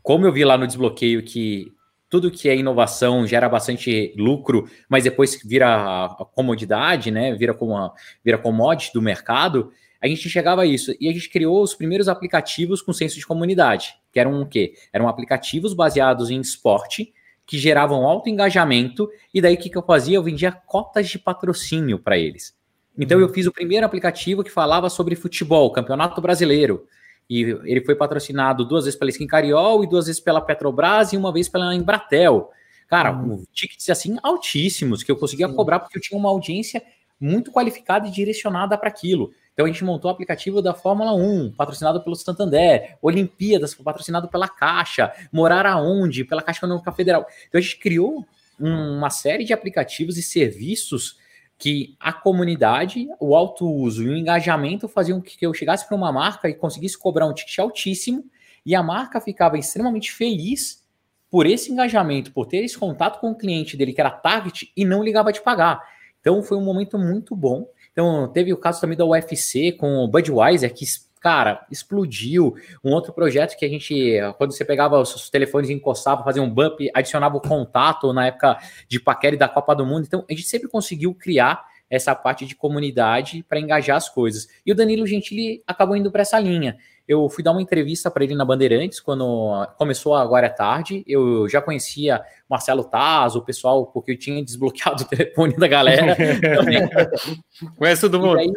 como eu vi lá no desbloqueio que tudo que é inovação gera bastante lucro, mas depois vira a comodidade, né? Vira como a, vira commodity do mercado. A gente chegava a isso e a gente criou os primeiros aplicativos com senso de comunidade, que eram o quê? Eram aplicativos baseados em esporte que geravam alto engajamento e daí o que, que eu fazia? Eu vendia cotas de patrocínio para eles. Então uhum. eu fiz o primeiro aplicativo que falava sobre futebol, campeonato brasileiro. E ele foi patrocinado duas vezes pela Skin Cariol e duas vezes pela Petrobras e uma vez pela Embratel. Cara, uhum. tickets assim altíssimos que eu conseguia Sim. cobrar porque eu tinha uma audiência muito qualificada e direcionada para aquilo. Então a gente montou o aplicativo da Fórmula 1, patrocinado pelo Santander, Olimpíadas, patrocinado pela Caixa, Morar Aonde, pela Caixa Econômica Federal. Então a gente criou uma série de aplicativos e serviços que a comunidade, o alto uso e o engajamento faziam que eu chegasse para uma marca e conseguisse cobrar um ticket altíssimo e a marca ficava extremamente feliz por esse engajamento, por ter esse contato com o cliente dele que era target e não ligava de pagar. Então foi um momento muito bom. Então teve o caso também da UFC com o Budweiser que cara, explodiu. Um outro projeto que a gente, quando você pegava os telefones e encostava, fazia um bump, adicionava o contato na época de paquera da Copa do Mundo. Então, a gente sempre conseguiu criar essa parte de comunidade para engajar as coisas. E o Danilo Gentili acabou indo para essa linha. Eu fui dar uma entrevista para ele na Bandeirantes quando começou agora é tarde. Eu já conhecia Marcelo Taz, o pessoal, porque eu tinha desbloqueado o telefone da galera. Conhece todo mundo. Daí,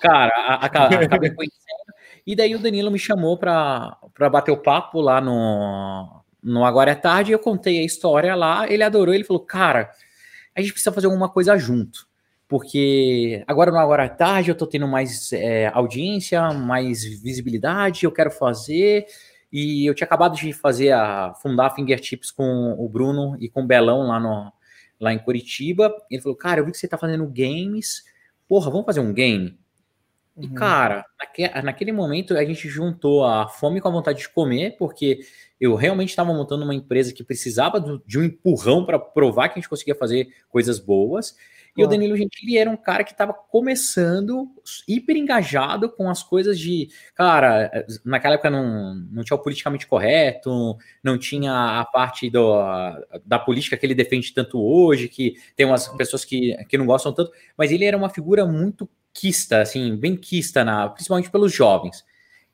cara, acabei conhecendo. E daí o Danilo me chamou para bater o papo lá no, no Agora é Tarde. Eu contei a história lá, ele adorou, ele falou: Cara, a gente precisa fazer alguma coisa junto porque agora no Agora à Tarde eu tô tendo mais é, audiência, mais visibilidade, eu quero fazer. E eu tinha acabado de fazer a fundar a Fingertips com o Bruno e com o Belão lá, no, lá em Curitiba. Ele falou: Cara, eu vi que você tá fazendo games. Porra, vamos fazer um game? Uhum. E, cara, naque, naquele momento a gente juntou a fome com a vontade de comer, porque eu realmente estava montando uma empresa que precisava do, de um empurrão para provar que a gente conseguia fazer coisas boas. E o Danilo Gentili era um cara que estava começando, hiper engajado com as coisas de. Cara, naquela época não, não tinha o politicamente correto, não tinha a parte do, da política que ele defende tanto hoje, que tem umas pessoas que, que não gostam tanto, mas ele era uma figura muito quista, assim, bem quista, na, principalmente pelos jovens.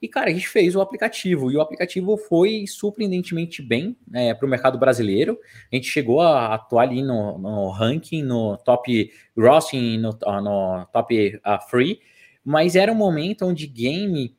E, cara, a gente fez o aplicativo, e o aplicativo foi surpreendentemente bem é, para o mercado brasileiro. A gente chegou a atuar ali no, no ranking, no top grossing, no, no top uh, free, mas era um momento onde game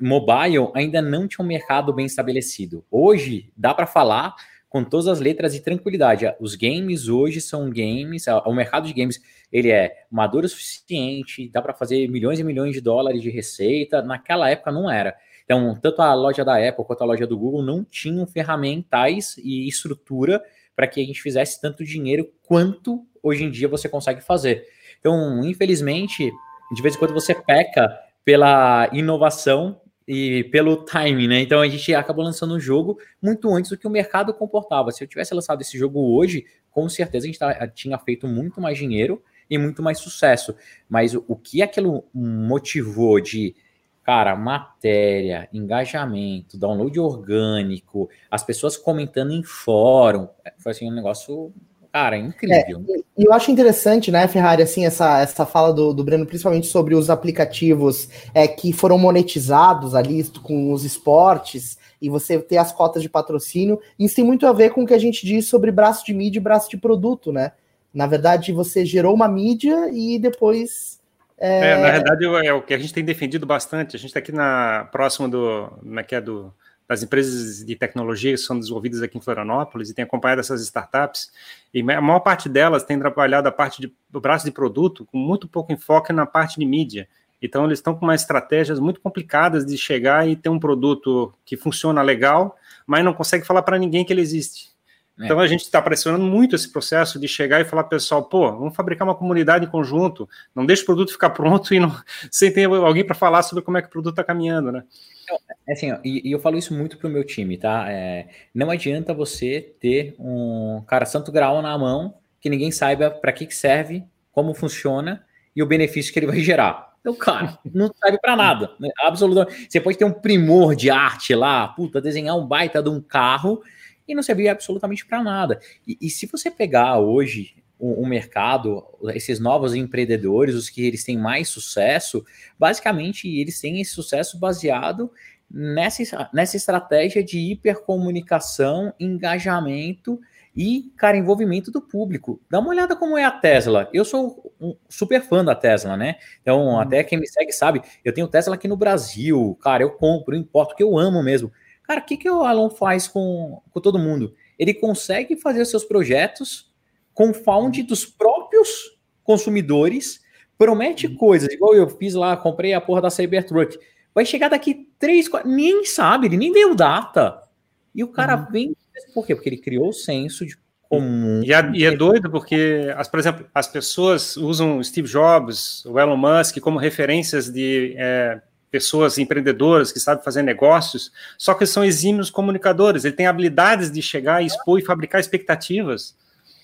mobile ainda não tinha um mercado bem estabelecido. Hoje, dá para falar com todas as letras e tranquilidade. Os games hoje são games, o mercado de games ele é maduro o suficiente, dá para fazer milhões e milhões de dólares de receita. Naquela época não era. Então, tanto a loja da Apple quanto a loja do Google não tinham ferramentais e estrutura para que a gente fizesse tanto dinheiro quanto hoje em dia você consegue fazer. Então, infelizmente, de vez em quando você peca pela inovação e pelo timing, né? Então a gente acabou lançando o jogo muito antes do que o mercado comportava. Se eu tivesse lançado esse jogo hoje, com certeza a gente tinha feito muito mais dinheiro e muito mais sucesso. Mas o, o que aquilo motivou de, cara, matéria, engajamento, download orgânico, as pessoas comentando em fórum, foi assim um negócio Cara, é incrível. É, e eu acho interessante, né, Ferrari, assim, essa, essa fala do, do Breno, principalmente sobre os aplicativos é, que foram monetizados ali com os esportes e você ter as cotas de patrocínio. Isso tem muito a ver com o que a gente diz sobre braço de mídia e braço de produto, né? Na verdade, você gerou uma mídia e depois. É... é na verdade, é o que a gente tem defendido bastante. A gente está aqui na próximo do, na, que é do das empresas de tecnologia que são desenvolvidas aqui em Florianópolis e tem acompanhado essas startups, e a maior parte delas tem trabalhado a parte de, do braço de produto com muito pouco enfoque na parte de mídia. Então, eles estão com umas estratégias muito complicadas de chegar e ter um produto que funciona legal, mas não consegue falar para ninguém que ele existe. É. Então, a gente está pressionando muito esse processo de chegar e falar, pessoal, pô, vamos fabricar uma comunidade em conjunto, não deixe o produto ficar pronto e não, sem ter alguém para falar sobre como é que o produto está caminhando, né? É assim, ó, e, e, eu falo isso muito pro meu time, tá? É, não adianta você ter um cara santo grau na mão que ninguém saiba para que, que serve, como funciona e o benefício que ele vai gerar. Então, cara, não serve para nada. Né? Absolutamente. Você pode ter um primor de arte lá, puta, desenhar um baita de um carro e não servir absolutamente para nada. E, e, se você pegar hoje o, o, mercado, esses novos empreendedores, os que eles têm mais sucesso, basicamente eles têm esse sucesso baseado nessa, nessa estratégia de hipercomunicação, engajamento E, cara, envolvimento do público. Dá uma olhada como é a Tesla. Eu sou um super fã da Tesla, né? Então, hum. até quem me segue sabe, eu tenho Tesla aqui no Brasil. Cara, eu compro, não importa, que eu amo mesmo. Cara, o que, que o Elon faz com, com todo mundo? Ele consegue fazer seus projetos com found dos próprios consumidores, promete hum. coisas, igual eu fiz lá, comprei a porra da Cybertruck. Vai chegar daqui três, quatro, nem sabe, ele nem deu data. E o cara uhum. vem por quê? Porque ele criou o senso de comum. E é, e é doido porque, as, por exemplo, as pessoas usam Steve Jobs, o Elon Musk como referências de é, pessoas empreendedoras que sabem fazer negócios, só que são exímios comunicadores. Ele tem habilidades de chegar, expor e fabricar expectativas.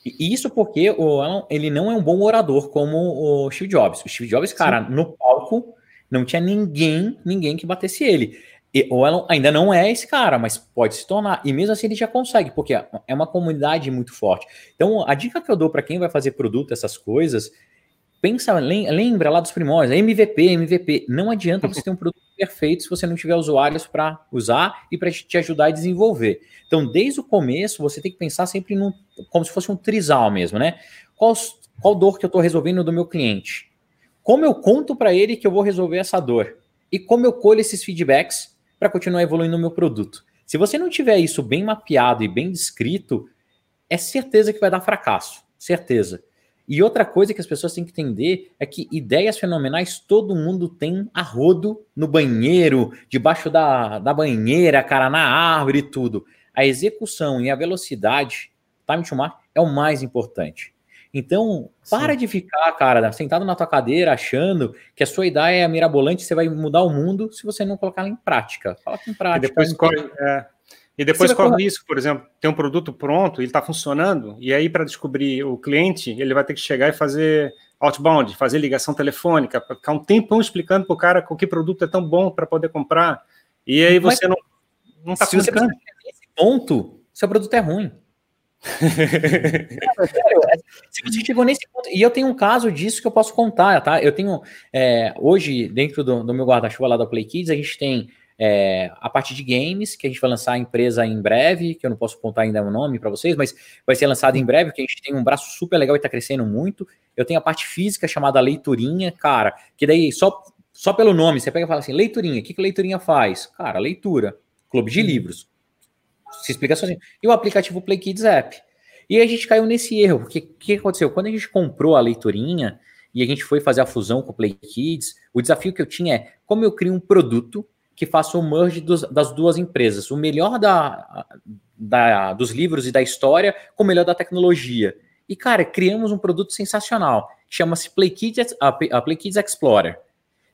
E isso porque o Elon, ele não é um bom orador como o Steve Jobs. O Steve Jobs, cara, Sim. no palco não tinha ninguém, ninguém que batesse ele. E o Elon ainda não é esse cara, mas pode se tornar. E mesmo assim ele já consegue, porque é uma comunidade muito forte. Então, a dica que eu dou para quem vai fazer produto, essas coisas, pensa, lembra lá dos primórdios, MVP, MVP. Não adianta você ter um produto perfeito se você não tiver usuários para usar e para te ajudar a desenvolver. Então, desde o começo, você tem que pensar sempre num, como se fosse um trisal mesmo, né? Qual, qual dor que eu estou resolvendo do meu cliente? Como eu conto para ele que eu vou resolver essa dor? E como eu colho esses feedbacks para continuar evoluindo o meu produto. Se você não tiver isso bem mapeado e bem descrito, é certeza que vai dar fracasso. Certeza. E outra coisa que as pessoas têm que entender é que ideias fenomenais todo mundo tem a rodo no banheiro, debaixo da, da banheira, cara, na árvore e tudo. A execução e a velocidade, time to market, é o mais importante. Então, para Sim. de ficar, cara, sentado na tua cadeira achando que a sua ideia é mirabolante, você vai mudar o mundo se você não colocar ela em prática. Coloca em prática. E depois corre, é, e depois corre o risco, por exemplo, tem um produto pronto, ele está funcionando, e aí para descobrir o cliente, ele vai ter que chegar e fazer outbound, fazer ligação telefônica, ficar um tempão explicando para o cara com que produto é tão bom para poder comprar, e aí você Mas, não está você nesse ponto, seu produto é ruim. se você chegou nesse ponto, e eu tenho um caso disso que eu posso contar, tá? Eu tenho é, hoje, dentro do, do meu guarda-chuva lá da Play Kids, a gente tem é, a parte de games, que a gente vai lançar a empresa em breve, que eu não posso contar ainda o nome para vocês, mas vai ser lançado em breve, que a gente tem um braço super legal e está crescendo muito. Eu tenho a parte física chamada Leiturinha, cara, que daí só, só pelo nome, você pega e fala assim, Leiturinha, o que, que Leiturinha faz? Cara, leitura, clube de uhum. livros se explica sozinho. E o aplicativo Play Kids App. E a gente caiu nesse erro, porque o que aconteceu? Quando a gente comprou a leiturinha e a gente foi fazer a fusão com o Play Kids, o desafio que eu tinha é como eu crio um produto que faça o merge dos, das duas empresas, o melhor da, da, dos livros e da história com o melhor da tecnologia. E, cara, criamos um produto sensacional, chama-se Play Kids, a, Play Kids Explorer.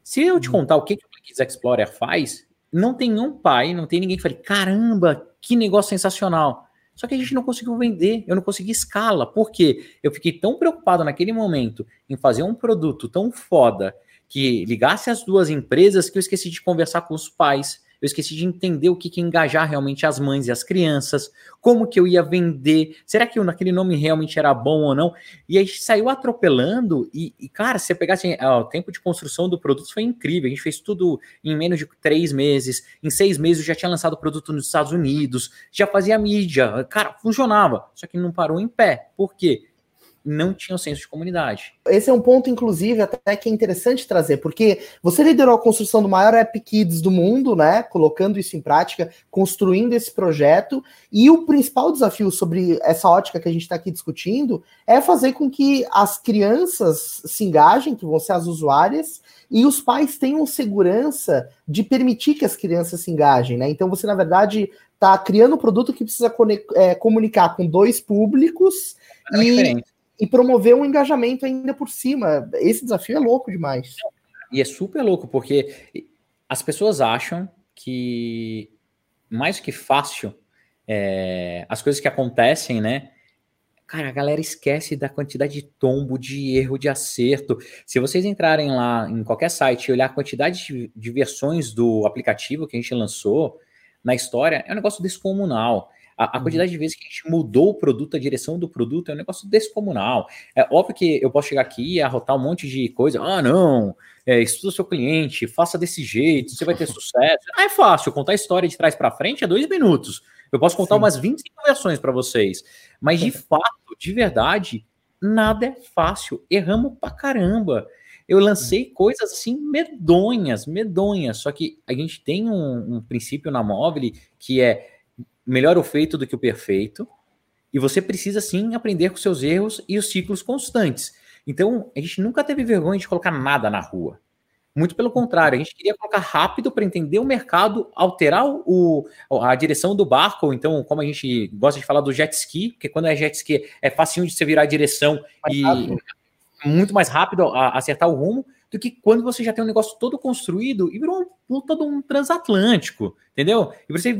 Se eu te uhum. contar o que, que o Play Kids Explorer faz, não tem um pai, não tem ninguém que fale, caramba, que negócio sensacional. Só que a gente não conseguiu vender, eu não consegui escala. Por quê? Eu fiquei tão preocupado naquele momento em fazer um produto tão foda que ligasse as duas empresas que eu esqueci de conversar com os pais, eu esqueci de entender o que, que engajar realmente as mães e as crianças, como que eu ia vender, será que naquele nome realmente era bom ou não? E aí saiu atropelando e, e cara, se você pegasse assim, o tempo de construção do produto foi incrível, a gente fez tudo em menos de três meses, em seis meses eu já tinha lançado o produto nos Estados Unidos, já fazia mídia, cara, funcionava, só que não parou em pé, por quê? Não tinham senso de comunidade. Esse é um ponto, inclusive, até que é interessante trazer, porque você liderou a construção do maior App Kids do mundo, né? Colocando isso em prática, construindo esse projeto, e o principal desafio sobre essa ótica que a gente está aqui discutindo é fazer com que as crianças se engajem, que vão ser as usuárias, e os pais tenham segurança de permitir que as crianças se engajem, né? Então você, na verdade, está criando um produto que precisa é, comunicar com dois públicos. É e, diferente e promover um engajamento ainda por cima. Esse desafio é louco demais. E é super louco, porque as pessoas acham que mais que fácil é, as coisas que acontecem, né? Cara, a galera esquece da quantidade de tombo, de erro, de acerto. Se vocês entrarem lá em qualquer site e olhar a quantidade de, de versões do aplicativo que a gente lançou na história, é um negócio descomunal. A, a, uhum. quantidade de vezes que a gente mudou o produto, a direção do produto, é um negócio descomunal. É óbvio que eu posso chegar aqui e arrotar um monte de coisa. Ah, não, é, estuda o seu cliente, faça desse jeito, você vai ter sucesso. Ah, é fácil, contar a história de trás para frente é dois minutos. Eu posso contar Sim. umas 25 versões para vocês. Mas de fato, de verdade, nada é fácil. Erramos pra caramba. Eu lancei coisas assim medonhas, medonhas. Só que a gente tem um, um princípio na móvel que é melhor o feito do que o perfeito. E você precisa sim aprender com seus erros e os ciclos constantes. Então, a gente nunca teve vergonha de colocar nada na rua. Muito pelo contrário, a gente queria colocar rápido para entender o mercado, alterar o, a direção do barco, ou então, como a gente gosta de falar do jet ski, porque quando é jet ski é facinho de você virar a direção mais e rápido. muito mais rápido acertar o rumo do que quando você já tem um negócio todo construído e virou um todo um transatlântico, entendeu? E você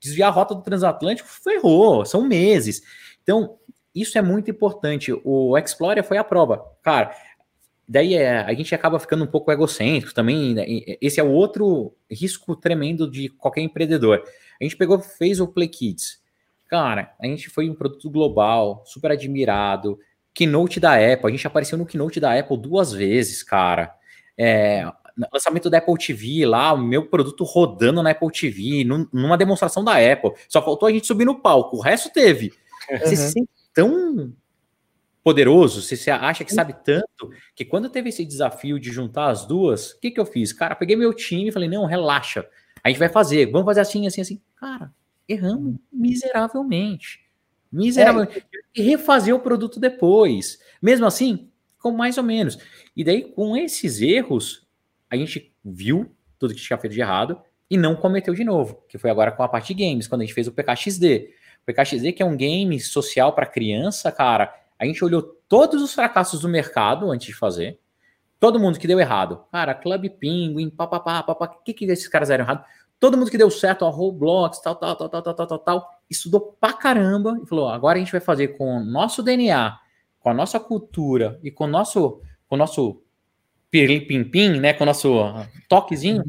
desviar a rota do transatlântico, ferrou, são meses. Então, isso é muito importante. O Explorer foi a prova. Cara, daí é, a gente acaba ficando um pouco egocêntrico também. Né? Esse é o outro risco tremendo de qualquer empreendedor. A gente pegou, fez o Play Kids. Cara, a gente foi um produto global, super admirado. Keynote da Apple, a gente apareceu no Keynote da Apple duas vezes, cara. É, lançamento da Apple TV lá, o meu produto rodando na Apple TV, num, numa demonstração da Apple. Só faltou a gente subir no palco, o resto teve. Uhum. Você se sente tão poderoso, você acha que sabe tanto, que quando teve esse desafio de juntar as duas, o que, que eu fiz? Cara, peguei meu time e falei, não, relaxa, a gente vai fazer, vamos fazer assim, assim, assim. Cara, erramos miseravelmente. Miseravelmente. É. E refazer o produto depois. Mesmo assim, com mais ou menos. E daí, com esses erros, a gente viu tudo que tinha feito de errado e não cometeu de novo, que foi agora com a parte de games, quando a gente fez o PKXD. O PKXD, que é um game social para criança, cara, a gente olhou todos os fracassos do mercado antes de fazer. Todo mundo que deu errado. Cara, Club Penguin, papapá, papá, o que, que esses caras eram errado? Todo mundo que deu certo, a Roblox, tal, tal, tal, tal, tal, tal, tal, tal, estudou pra caramba e falou: agora a gente vai fazer com o nosso DNA, com a nossa cultura e com o nosso, com o nosso pirlim-pim-pim, né, com o nosso toquezinho,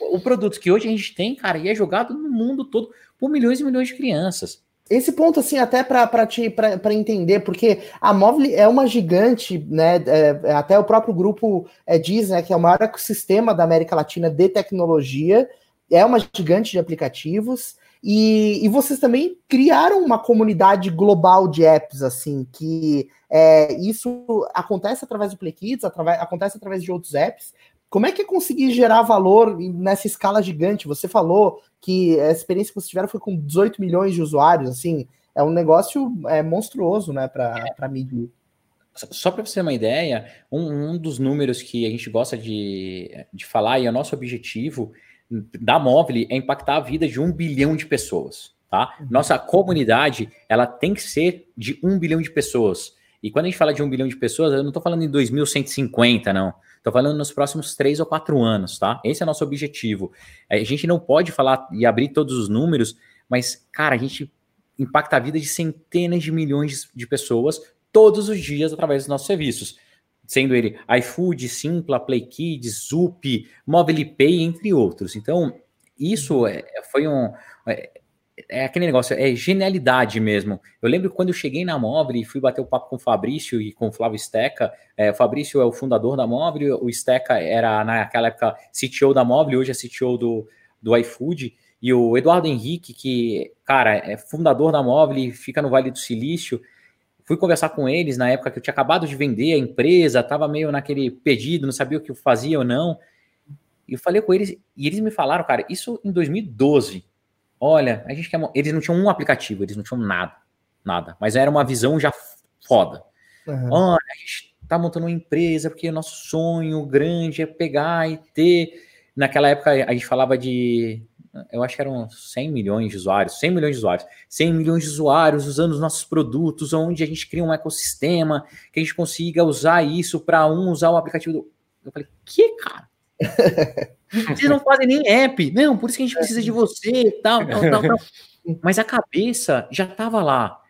o produto que hoje a gente tem, cara, e é jogado no mundo todo por milhões e milhões de crianças. Esse ponto, assim, até para entender, porque a Móvel é uma gigante, né? É, é, até o próprio grupo é, diz né, que é o maior ecossistema da América Latina de tecnologia, é uma gigante de aplicativos, e, e vocês também criaram uma comunidade global de apps, assim, que é, isso acontece através do Play Kids, através, acontece através de outros apps, como é que é conseguir gerar valor nessa escala gigante? Você falou que a experiência que vocês tiveram foi com 18 milhões de usuários, assim, é um negócio é, monstruoso, né, para é. mídia. Só para você ter uma ideia, um, um, dos números que a gente gosta de, de falar e é o nosso objetivo da Móvel é impactar a vida de um bilhão de pessoas, tá? Nossa comunidade, ela tem que ser de um bilhão de pessoas. E quando a gente fala de um bilhão de pessoas, eu não estou falando em 2150, não. Estou falando nos próximos três ou quatro anos, tá? Esse é o nosso objetivo. É, a gente não pode falar e abrir todos os números, mas, cara, a gente impacta a vida de centenas de milhões de pessoas todos os dias através dos nossos serviços. Sendo ele iFood, Simpla, PlayKids, Zup, MobilePay, entre outros. Então, isso é, foi um. É, é aquele negócio, é genialidade mesmo. Eu lembro quando eu cheguei na Mobile e fui bater o papo com o Fabrício e com o Flávio Steca. É, o Fabrício é o fundador da Mobile, o Steca era naquela época CTO da Mobile, hoje é CTO do, do iFood. E o Eduardo Henrique, que, cara, é fundador da Mobile, fica no Vale do Silício. Fui conversar com eles na época que eu tinha acabado de vender a empresa, estava meio naquele pedido, não sabia o que eu fazia ou não. E eu falei com eles, e eles me falaram, cara, isso em 2012 Olha, a gente quer. Eles não tinham um aplicativo, eles não tinham nada. Nada. Mas era uma visão já foda. Uhum. Olha, a gente tá montando uma empresa porque o nosso sonho grande é pegar e ter. Naquela época a gente falava de. Eu acho que eram 100 milhões de usuários, 100 milhões de usuários, 100 milhões de usuários usando os nossos produtos, onde a gente cria um ecossistema, que a gente consiga usar isso para um usar o aplicativo do. Eu falei, que cara? Vocês não fazem nem app. Não, por isso que a gente precisa de você, tal, tal, tal, tal. Mas a cabeça já estava lá.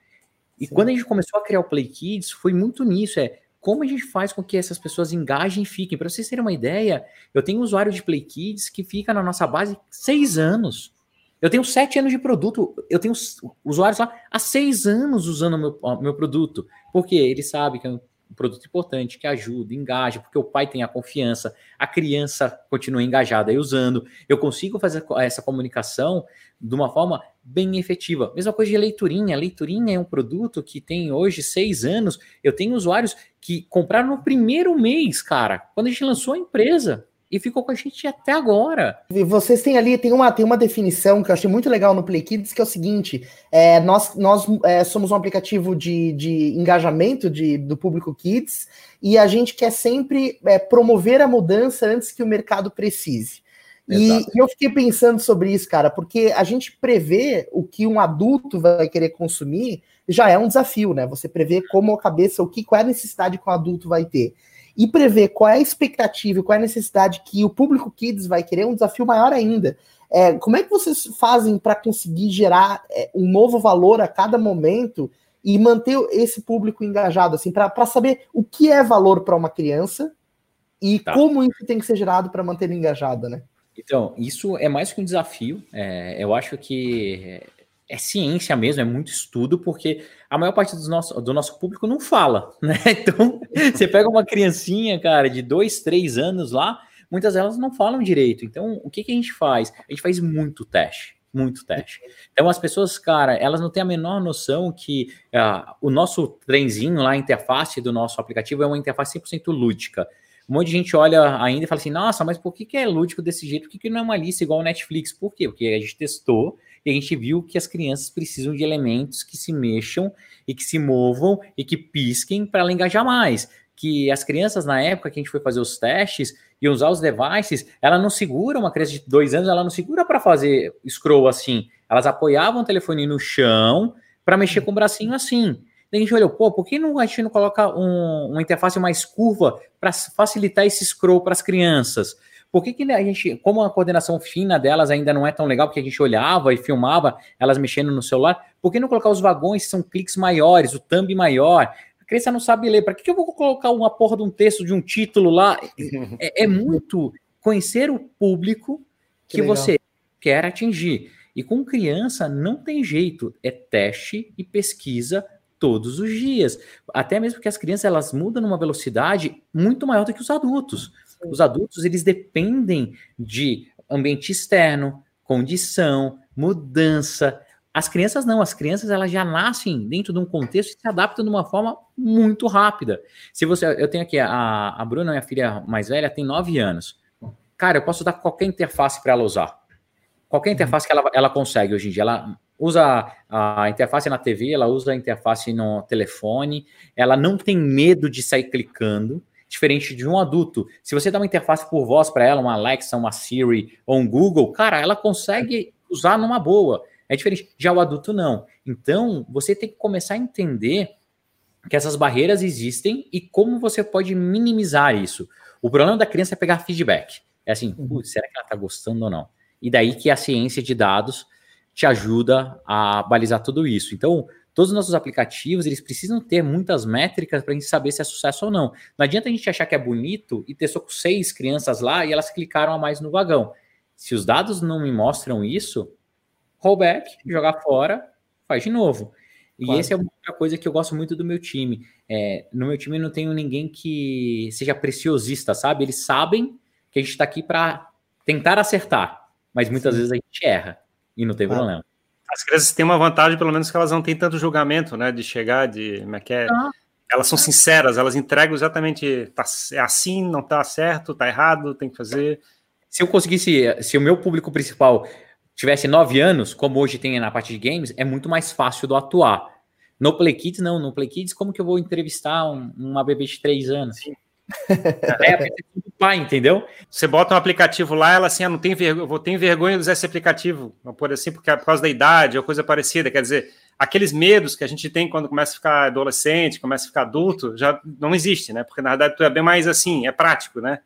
E Sim. quando a gente começou a criar o Play Kids, foi muito nisso, é como a gente faz com que essas pessoas engajem e fiquem. Para vocês terem uma ideia, eu tenho um usuário de Play Kids que fica na nossa base seis anos. Eu tenho sete anos de produto, eu tenho usuários lá há seis anos usando meu, meu produto, porque ele sabe que um produto importante que ajuda, engaja, porque o pai tem a confiança, a criança continua engajada e usando. Eu consigo fazer essa comunicação de uma forma bem efetiva. Mesma coisa de leiturinha. Leiturinha é um produto que tem hoje seis anos. Eu tenho usuários que compraram no primeiro mês, cara, quando a gente lançou a empresa e ficou com a gente até agora. Vocês têm ali, tem uma, tem uma definição que eu achei muito legal no Play Kids, que é o seguinte: é, nós, nós é, somos um aplicativo de, de engajamento de, do público Kids e a gente quer sempre é, promover a mudança antes que o mercado precise. E, e, eu fiquei pensando sobre isso, cara, porque a gente prevê o que um adulto vai querer consumir já é um desafio, né? Você prevê como a cabeça, o que, qual é a necessidade que um adulto vai ter e prever qual é a expectativa, qual é a necessidade que o público kids vai querer, é um desafio maior ainda. É, como é que vocês fazem para conseguir gerar é, um novo valor a cada momento e manter esse público engajado, assim, para saber o que é valor para uma criança e tá. como isso tem que ser gerado para manter ele engajado, né? Então, isso é mais que um desafio. É, eu acho que é ciência mesmo, é muito estudo, porque a maior parte do nosso, do nosso público não fala, né? Então, você pega uma criancinha, cara, de dois, três anos lá, muitas delas não falam direito. Então, o que, que a gente faz? A gente faz muito teste, muito teste. Então, as pessoas, cara, elas não têm a menor noção que uh, o nosso trenzinho lá, a interface do nosso aplicativo é uma interface 100% lúdica. Um monte de gente olha ainda e fala assim, nossa, mas por que, que é lúdico desse jeito? Por que, que não é uma lista igual o Netflix? Por quê? Porque a gente testou e a gente viu que as crianças precisam de elementos que se mexam e que se movam e que pisquem para ela engajar mais. Que as crianças, na época que a gente foi fazer os testes e usar os devices, ela não segura, uma criança de dois anos, ela não segura para fazer scroll assim. Elas apoiavam o telefone no chão para mexer com o bracinho assim. Daí a gente olhou, pô, por que não, a gente não coloca um, uma interface mais curva para facilitar esse scroll para as crianças? Por que, que a gente, como a coordenação fina delas ainda não é tão legal, porque a gente olhava e filmava elas mexendo no celular, por que não colocar os vagões que são cliques maiores, o thumb maior? A criança não sabe ler. Para que, que eu vou colocar uma porra de um texto, de um título lá? É, é muito conhecer o público que, que você quer atingir. E com criança não tem jeito, é teste e pesquisa todos os dias. Até mesmo que as crianças elas mudam numa velocidade muito maior do que os adultos. Os adultos, eles dependem de ambiente externo, condição, mudança. As crianças não, as crianças elas já nascem dentro de um contexto e se adaptam de uma forma muito rápida. Se você, eu tenho aqui a, a Bruna, minha filha mais velha, tem nove anos. Cara, eu posso dar qualquer interface para ela usar. Qualquer uhum. interface que ela, ela consegue hoje em dia. Ela usa a interface na TV, ela usa a interface no telefone, ela não tem medo de sair clicando diferente de um adulto. Se você dá uma interface por voz para ela, uma Alexa, uma Siri ou um Google, cara, ela consegue usar numa boa. É diferente. Já o adulto não. Então, você tem que começar a entender que essas barreiras existem e como você pode minimizar isso. O problema da criança é pegar feedback. É assim, uhum. será que ela está gostando ou não? E daí que a ciência de dados te ajuda a balizar tudo isso. Então, todos os nossos aplicativos, eles precisam ter muitas métricas para a gente saber se é sucesso ou não. Não adianta a gente achar que é bonito e testou com seis crianças lá e elas clicaram a mais no vagão. Se os dados não me mostram isso, rollback, jogar fora, faz de novo. E claro. essa é outra coisa que eu gosto muito do meu time. É, no meu time não tenho ninguém que seja preciosista, sabe? Eles sabem que a gente está aqui para tentar acertar, mas muitas Sim. vezes a gente erra e não tem problema. As crianças têm uma vantagem, pelo menos, que elas não têm tanto julgamento, né? De chegar, de. Como é que é? Ah. Elas são sinceras, elas entregam exatamente. Tá, é assim, não tá certo, tá errado, tem que fazer. Se eu conseguisse, se o meu público principal tivesse nove anos, como hoje tem na parte de games, é muito mais fácil do atuar. No Play Kids, não. No Play Kids, como que eu vou entrevistar um, uma bebê de três anos? Sim. É, é pai, entendeu? Você bota um aplicativo lá, ela assim, ah, não tem vergonha, vou ter vergonha de usar esse aplicativo, por assim, porque é por causa da idade ou coisa parecida. Quer dizer, aqueles medos que a gente tem quando começa a ficar adolescente, começa a ficar adulto, já não existe, né? Porque na verdade tu é bem mais assim, é prático, né?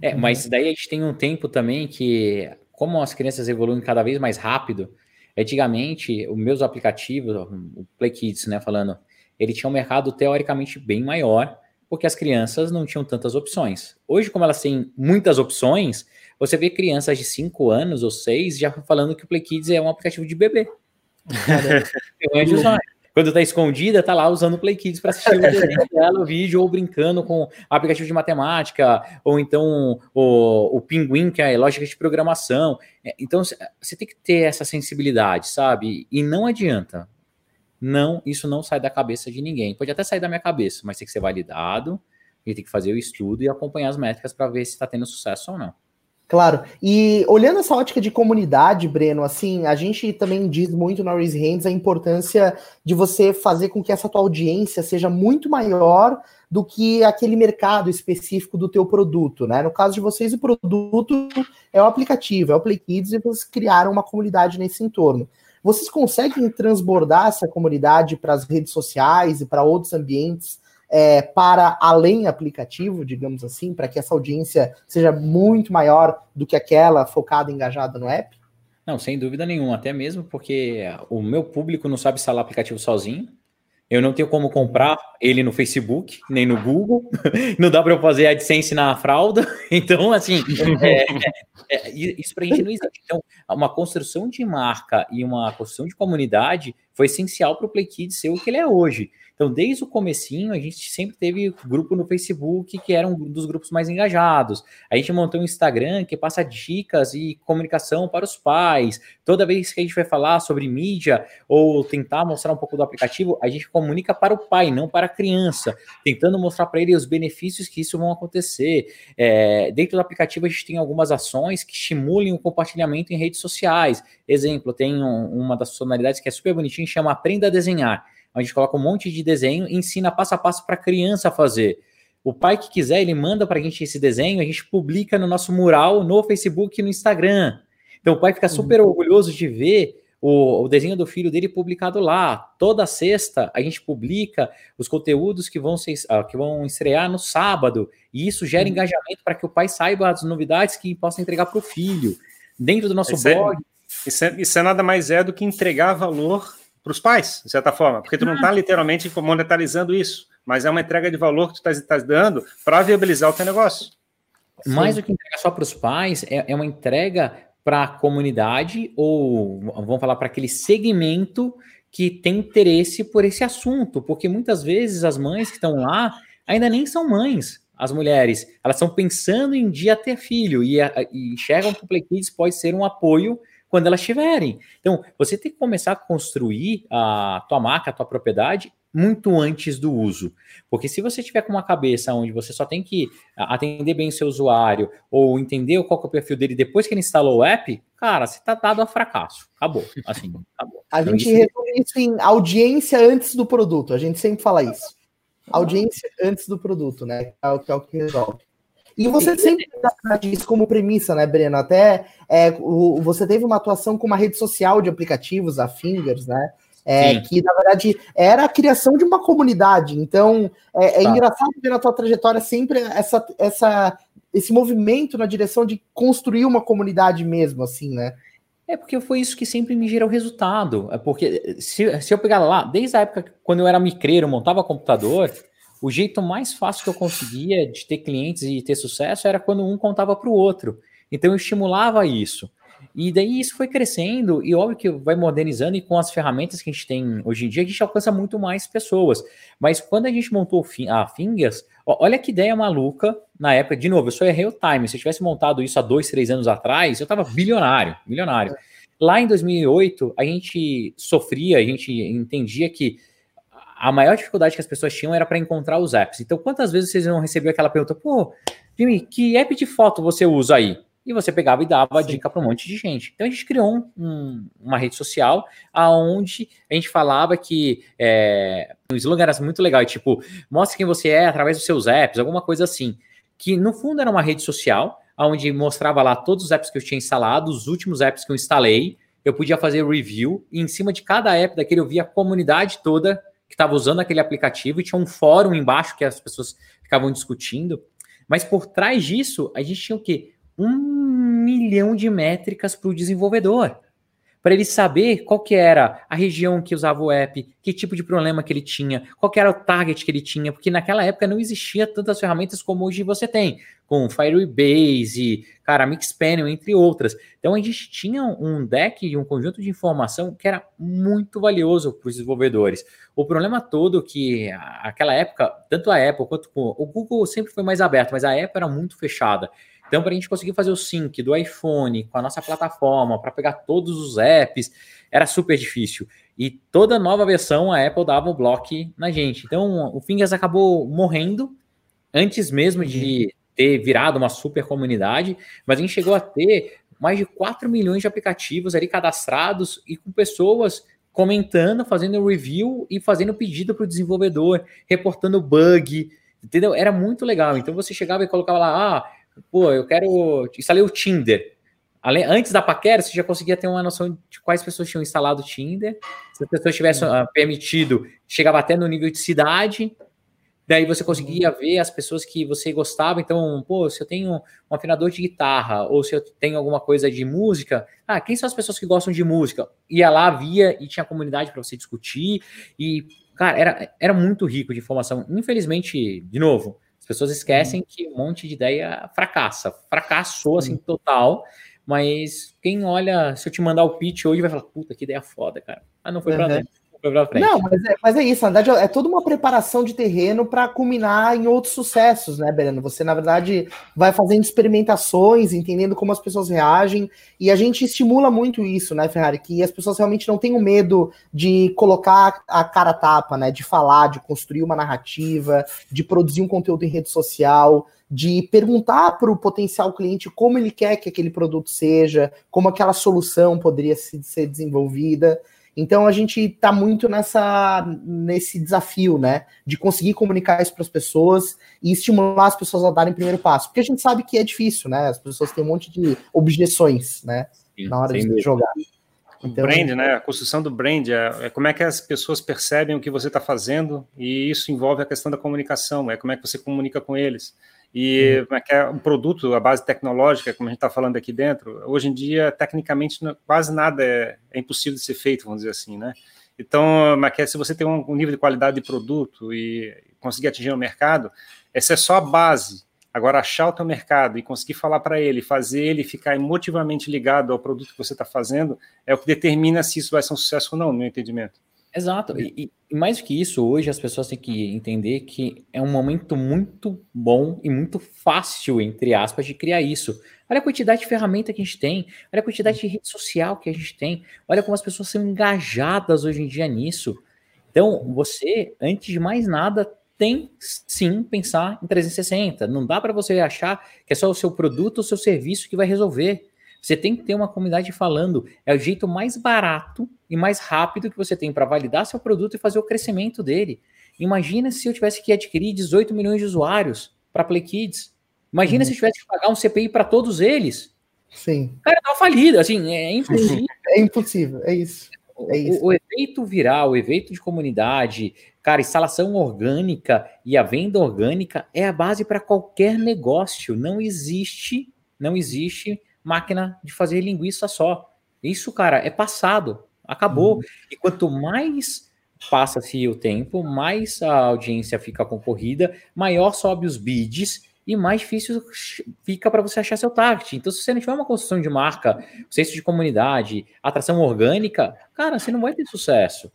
É, mas daí a gente tem um tempo também que, como as crianças evoluem cada vez mais rápido, antigamente, os meus aplicativos, o Play Kids, né, falando, ele tinha um mercado teoricamente bem maior, porque as crianças não tinham tantas opções. Hoje, como elas têm muitas opções, você vê crianças de 5 anos ou 6 já falando que o Play Kids é um aplicativo de bebê. quando tá escondida, tá lá usando o Play Kids para assistir o dela, o vídeo, ou brincando com aplicativo de matemática, ou então o, o Pinguim, que é lógica de programação. É, então, você tem que ter essa sensibilidade, sabe? E não adianta. Não, isso não sai da cabeça de ninguém. Pode até sair da minha cabeça, mas tem que ser validado, e tem que fazer o estudo e acompanhar as métricas para ver se está tendo sucesso ou não. Claro. E olhando essa ótica de comunidade, Breno, assim, a gente também diz muito na Raise Hands a importância de você fazer com que essa tua audiência seja muito maior do que aquele mercado específico do teu produto, né? No caso de vocês, o produto é o aplicativo, é o Play Kids, e vocês criaram uma comunidade nesse entorno. Vocês conseguem transbordar essa comunidade para as redes sociais e para outros ambientes é, para além aplicativo, digamos assim, para que essa audiência seja muito maior do que aquela focada engajada no app? Não, sem dúvida nenhuma, até mesmo porque o meu público não sabe instalar aplicativo sozinho. Eu não tenho como comprar ele no Facebook, nem no Google. Não dá para eu fazer AdSense na fralda. Então, assim, é, é, é, isso para a gente não existe. Então, uma construção de marca e uma construção de comunidade foi essencial para o Play Kids ser o que ele é hoje. Então, desde o comecinho, a gente sempre teve grupo no Facebook que era um dos grupos mais engajados. A gente montou um Instagram que passa dicas e comunicação para os pais. Toda vez que a gente vai falar sobre mídia ou tentar mostrar um pouco do aplicativo, a gente comunica para o pai, não para a criança, tentando mostrar para ele os benefícios que isso vão acontecer. É, dentro do aplicativo, a gente tem algumas ações que estimulem o compartilhamento em redes sociais. Exemplo, tem um, uma das funcionalidades que é super bonitinha, chama Aprenda a Desenhar a gente coloca um monte de desenho e ensina passo a passo para a criança fazer. O pai que quiser, ele manda para a gente esse desenho, a gente publica no nosso mural, no Facebook e no Instagram. Então o pai fica super uhum. orgulhoso de ver o, o, desenho do filho dele publicado lá. Toda sexta a gente publica os conteúdos que vão, ser, uh, que vão estrear no sábado. E isso gera uhum. engajamento para que o pai saiba as novidades que possa entregar para o filho. Dentro do nosso isso blog. É, isso, é, isso é nada mais é do que entregar valor para os pais, de certa forma, porque tu não está literalmente monetarizando isso, mas é uma entrega de valor que tu está tá dando para viabilizar o teu negócio. Mais do que entregar só para os pais, é, é uma entrega para a comunidade ou vamos falar para aquele segmento que tem interesse por esse assunto, porque muitas vezes as mães que estão lá ainda nem são mães, as mulheres, elas estão pensando em dia ter filho e, e enxergam que o Play Kids pode ser um apoio quando elas tiverem. Então, você tem que começar a construir a tua marca, a tua propriedade muito antes do uso. Porque se você tiver com uma cabeça onde você só tem que atender bem o seu usuário ou entender qual é o perfil dele depois que ele instalou o app, cara, você está dado a fracasso. Acabou. Assim, acabou. A então, gente isso... resume isso em audiência antes do produto. A gente sempre fala isso. Audiência antes do produto, né? É o que, é o que resolve. E você sempre traz isso como premissa, né, Breno? Até é, o, você teve uma atuação com uma rede social de aplicativos, a Fingers, né? É, que na verdade era a criação de uma comunidade. Então é, é tá. engraçado ver na tua trajetória sempre essa, essa, esse movimento na direção de construir uma comunidade mesmo, assim, né? É porque foi isso que sempre me gerou resultado. É porque se, se eu pegar lá, desde a época quando eu era micreiro, montava computador, o jeito mais fácil que eu conseguia de ter clientes e ter sucesso era quando um contava para o outro. Então eu estimulava isso. E daí isso foi crescendo, e óbvio que vai modernizando, e com as ferramentas que a gente tem hoje em dia, a gente alcança muito mais pessoas. Mas quando a gente montou a Fingers, olha que ideia maluca na época. De novo, eu só errei o time. Se eu tivesse montado isso há dois, três anos atrás, eu estava bilionário, milionário. Lá em 2008, a gente sofria, a gente entendia que a maior dificuldade que as pessoas tinham era para encontrar os apps. Então, quantas vezes vocês não recebiam aquela pergunta, pô, Jimmy, que app de foto você usa aí? E você pegava e dava a dica para um monte de gente. Então a gente criou um, uma rede social aonde a gente falava que é, o slogan era muito legal, tipo, mostre quem você é através dos seus apps, alguma coisa assim. Que no fundo era uma rede social, onde mostrava lá todos os apps que eu tinha instalado, os últimos apps que eu instalei, eu podia fazer review, e em cima de cada app daquele eu via a comunidade toda que estava usando aquele aplicativo e tinha um fórum embaixo que as pessoas ficavam discutindo. Mas por trás disso, a gente tinha o quê? Um milhão de métricas para o desenvolvedor. Para ele saber qual que era a região que usava o app, que tipo de problema que ele tinha, qual que era o target que ele tinha, porque naquela época não existia tantas ferramentas como hoje você tem, com Firebase, cara, Mixpanel, entre outras. Então a gente tinha um deck e um conjunto de informação que era muito valioso para os desenvolvedores. O problema todo que aquela época, tanto a Apple quanto o Google sempre foi mais aberto, mas a Apple era muito fechada. Então, para a gente conseguir fazer o sync do iPhone com a nossa plataforma, para pegar todos os apps, era super difícil. E toda nova versão a Apple dava o bloco na gente. Então, o Fingers acabou morrendo antes mesmo de ter virado uma super comunidade, mas a gente chegou a ter mais de 4 milhões de aplicativos ali cadastrados e com pessoas comentando, fazendo review e fazendo pedido para o desenvolvedor, reportando bug, entendeu? Era muito legal. Então você chegava e colocava lá, ah, pô, eu quero. Instalei o Tinder. Além, antes da paquera, você já conseguia ter uma noção de quais pessoas tinham instalado o Tinder. Se as pessoas tivessem uh, permitido, chegava até no nível de cidade. Daí você conseguia ver as pessoas que você gostava. Então, pô, se eu tenho um afinador de guitarra, ou se eu tenho alguma coisa de música, ah, quem são as pessoas que gostam de música? Ia lá, via e tinha comunidade para você discutir. E, cara, era, era muito rico de informação. Infelizmente, de novo, as pessoas esquecem uhum. que um monte de ideia fracassa. Fracassou, assim, total. Mas quem olha, se eu te mandar o pitch hoje, vai falar, puta, que ideia foda, cara. Ah, não foi pra uhum. dentro. Não, mas é, mas é, isso, na verdade é toda uma preparação de terreno para culminar em outros sucessos, né, Bereno? Você, na verdade, vai fazendo experimentações, entendendo como as pessoas reagem, e a gente estimula muito isso, né, Ferrari? Que as pessoas realmente não tenham medo de colocar a cara tapa, né? De falar, de construir uma narrativa, de produzir um conteúdo em rede social, de perguntar para o potencial cliente como ele quer que aquele produto seja, como aquela solução poderia ser desenvolvida. Então a gente está muito nessa nesse desafio, né, de conseguir comunicar isso para as pessoas e estimular as pessoas a darem o primeiro passo, porque a gente sabe que é difícil, né? As pessoas têm um monte de objeções, né, Sim, na hora de mesmo. jogar. Então, o brand, né? A construção do brand é, é, como é que as pessoas percebem o que você está fazendo e isso envolve a questão da comunicação, é como é que você comunica com eles. E uhum. como é que é um produto, a base tecnológica, como a gente está falando aqui dentro, hoje em dia, tecnicamente, quase nada é, é, impossível de ser feito, vamos dizer assim, né? Então, mas é, se você tem um nível de qualidade de produto e conseguir atingir o mercado, essa é só a base. Agora, achar o teu mercado e conseguir falar para ele, fazer ele ficar emotivamente ligado ao produto que você está fazendo, é o que determina se isso vai ser um sucesso ou não, no meu entendimento. Exato. E, e, mais do que isso, hoje as pessoas têm que entender que é um momento muito bom e muito fácil, entre aspas, de criar isso. Olha a quantidade de ferramenta que a gente tem, olha a quantidade de rede social que a gente tem, olha como as pessoas são engajadas hoje em dia nisso. Então, você, antes de mais nada, tem sim pensar em 360. Não dá para você achar que é só o seu produto ou o seu serviço que vai resolver. Você tem que ter uma comunidade falando. É o jeito mais barato e mais rápido que você tem para validar seu produto e fazer o crescimento dele. Imagina se eu tivesse que adquirir 18 milhões de usuários para Play Kids. Imagina uhum. se eu tivesse que pagar um CPI para todos eles. Sim. Cara, tava falido, assim, é impossível. É impossível, é isso. É. O, o, efeito viral, o efeito de comunidade, cara, instalação orgânica e a venda orgânica é a base para qualquer negócio. Não existe, não existe máquina de fazer linguiça só. Isso, cara, é passado, acabou. Uhum. E quanto mais passa-se o tempo, mais a audiência fica concorrida, maior sobe os bids e mais difícil fica para você achar seu target. Então, se você não tiver uma construção de marca, senso de comunidade, atração orgânica, cara, você não vai ter sucesso.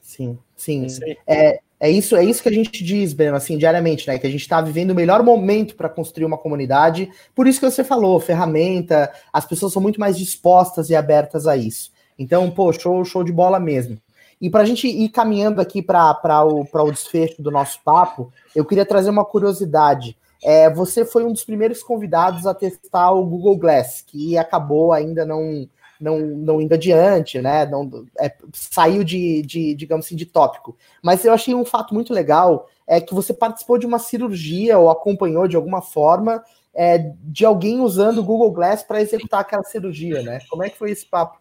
Sim, sim. É, é isso, é isso que a gente diz, Breno, assim, diariamente, né? Que a gente está vivendo o melhor momento para construir uma comunidade. Por isso que você falou, ferramenta, as pessoas são muito mais dispostas e abertas a isso. Então, pô, show, show de bola mesmo. E para a gente ir caminhando aqui para o, o desfecho do nosso papo, eu queria trazer uma curiosidade. É, você foi um dos primeiros convidados a testar o Google Glass, que acabou ainda não não, não indo adiante, né? Não, é, saiu de, de, digamos assim, de tópico. Mas eu achei um fato muito legal é que você participou de uma cirurgia ou acompanhou de alguma forma é, de alguém usando o Google Glass para executar aquela cirurgia, né? Como é que foi esse papo?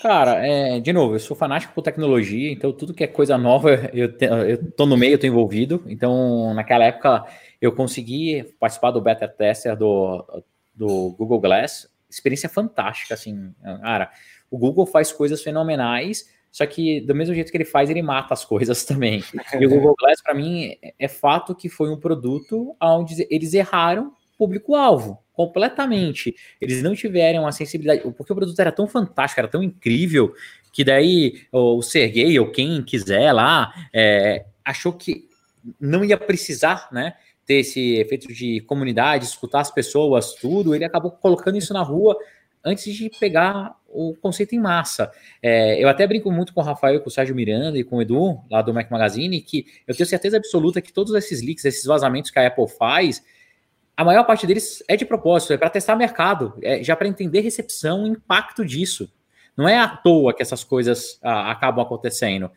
Cara, é, de novo, eu sou fanático por tecnologia, então tudo que é coisa nova, eu, te, eu tô no meio, eu tô envolvido. Então, naquela época, eu consegui participar do beta tester do, do Google Glass experiência fantástica, assim, cara. o Google faz coisas fenomenais, só que do mesmo jeito que ele faz, ele mata as coisas também. E o Google Glass, para mim, é fato que foi um produto onde eles erraram público-alvo completamente. Eles não tiveram a sensibilidade, porque o produto era tão fantástico, era tão incrível, que daí o Sergey ou quem quiser lá é, achou que não ia precisar, né? Ter esse efeito de comunidade, escutar as pessoas, tudo. Ele acabou colocando isso na rua antes de pegar o conceito em massa. É, eu até brinco muito com o Rafael, com o Sérgio Miranda e com o Edu, lá do Mac Magazine, que eu tenho certeza absoluta que todos esses leaks, esses vazamentos que a Apple faz, a maior parte deles é de propósito, é para testar mercado, é já para entender recepção, impacto disso. Não é à toa que essas coisas ah, acabam acontecendo.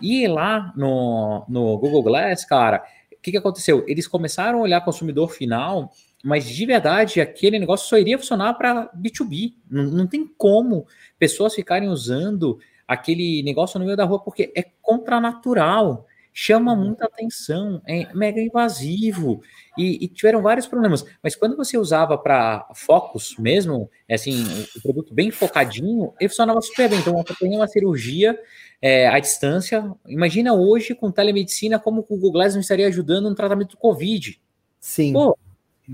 E lá no, no Google Glass, cara, que, que aconteceu? Eles começaram a olhar consumidor final, mas de verdade aquele negócio só iria funcionar para B2B. Não, não tem como pessoas ficarem usando aquele negócio no meio da rua, porque é contranatural chama uhum. muita atenção, é mega invasivo e, e tiveram vários problemas. Mas quando você usava para focos mesmo, é assim, o, produto bem focadinho, ele funcionava super bem. Então, acompanhei uma cirurgia é, à distância. Imagina hoje com telemedicina como o Google Glass não estaria ajudando no tratamento do Covid. Sim. Pô,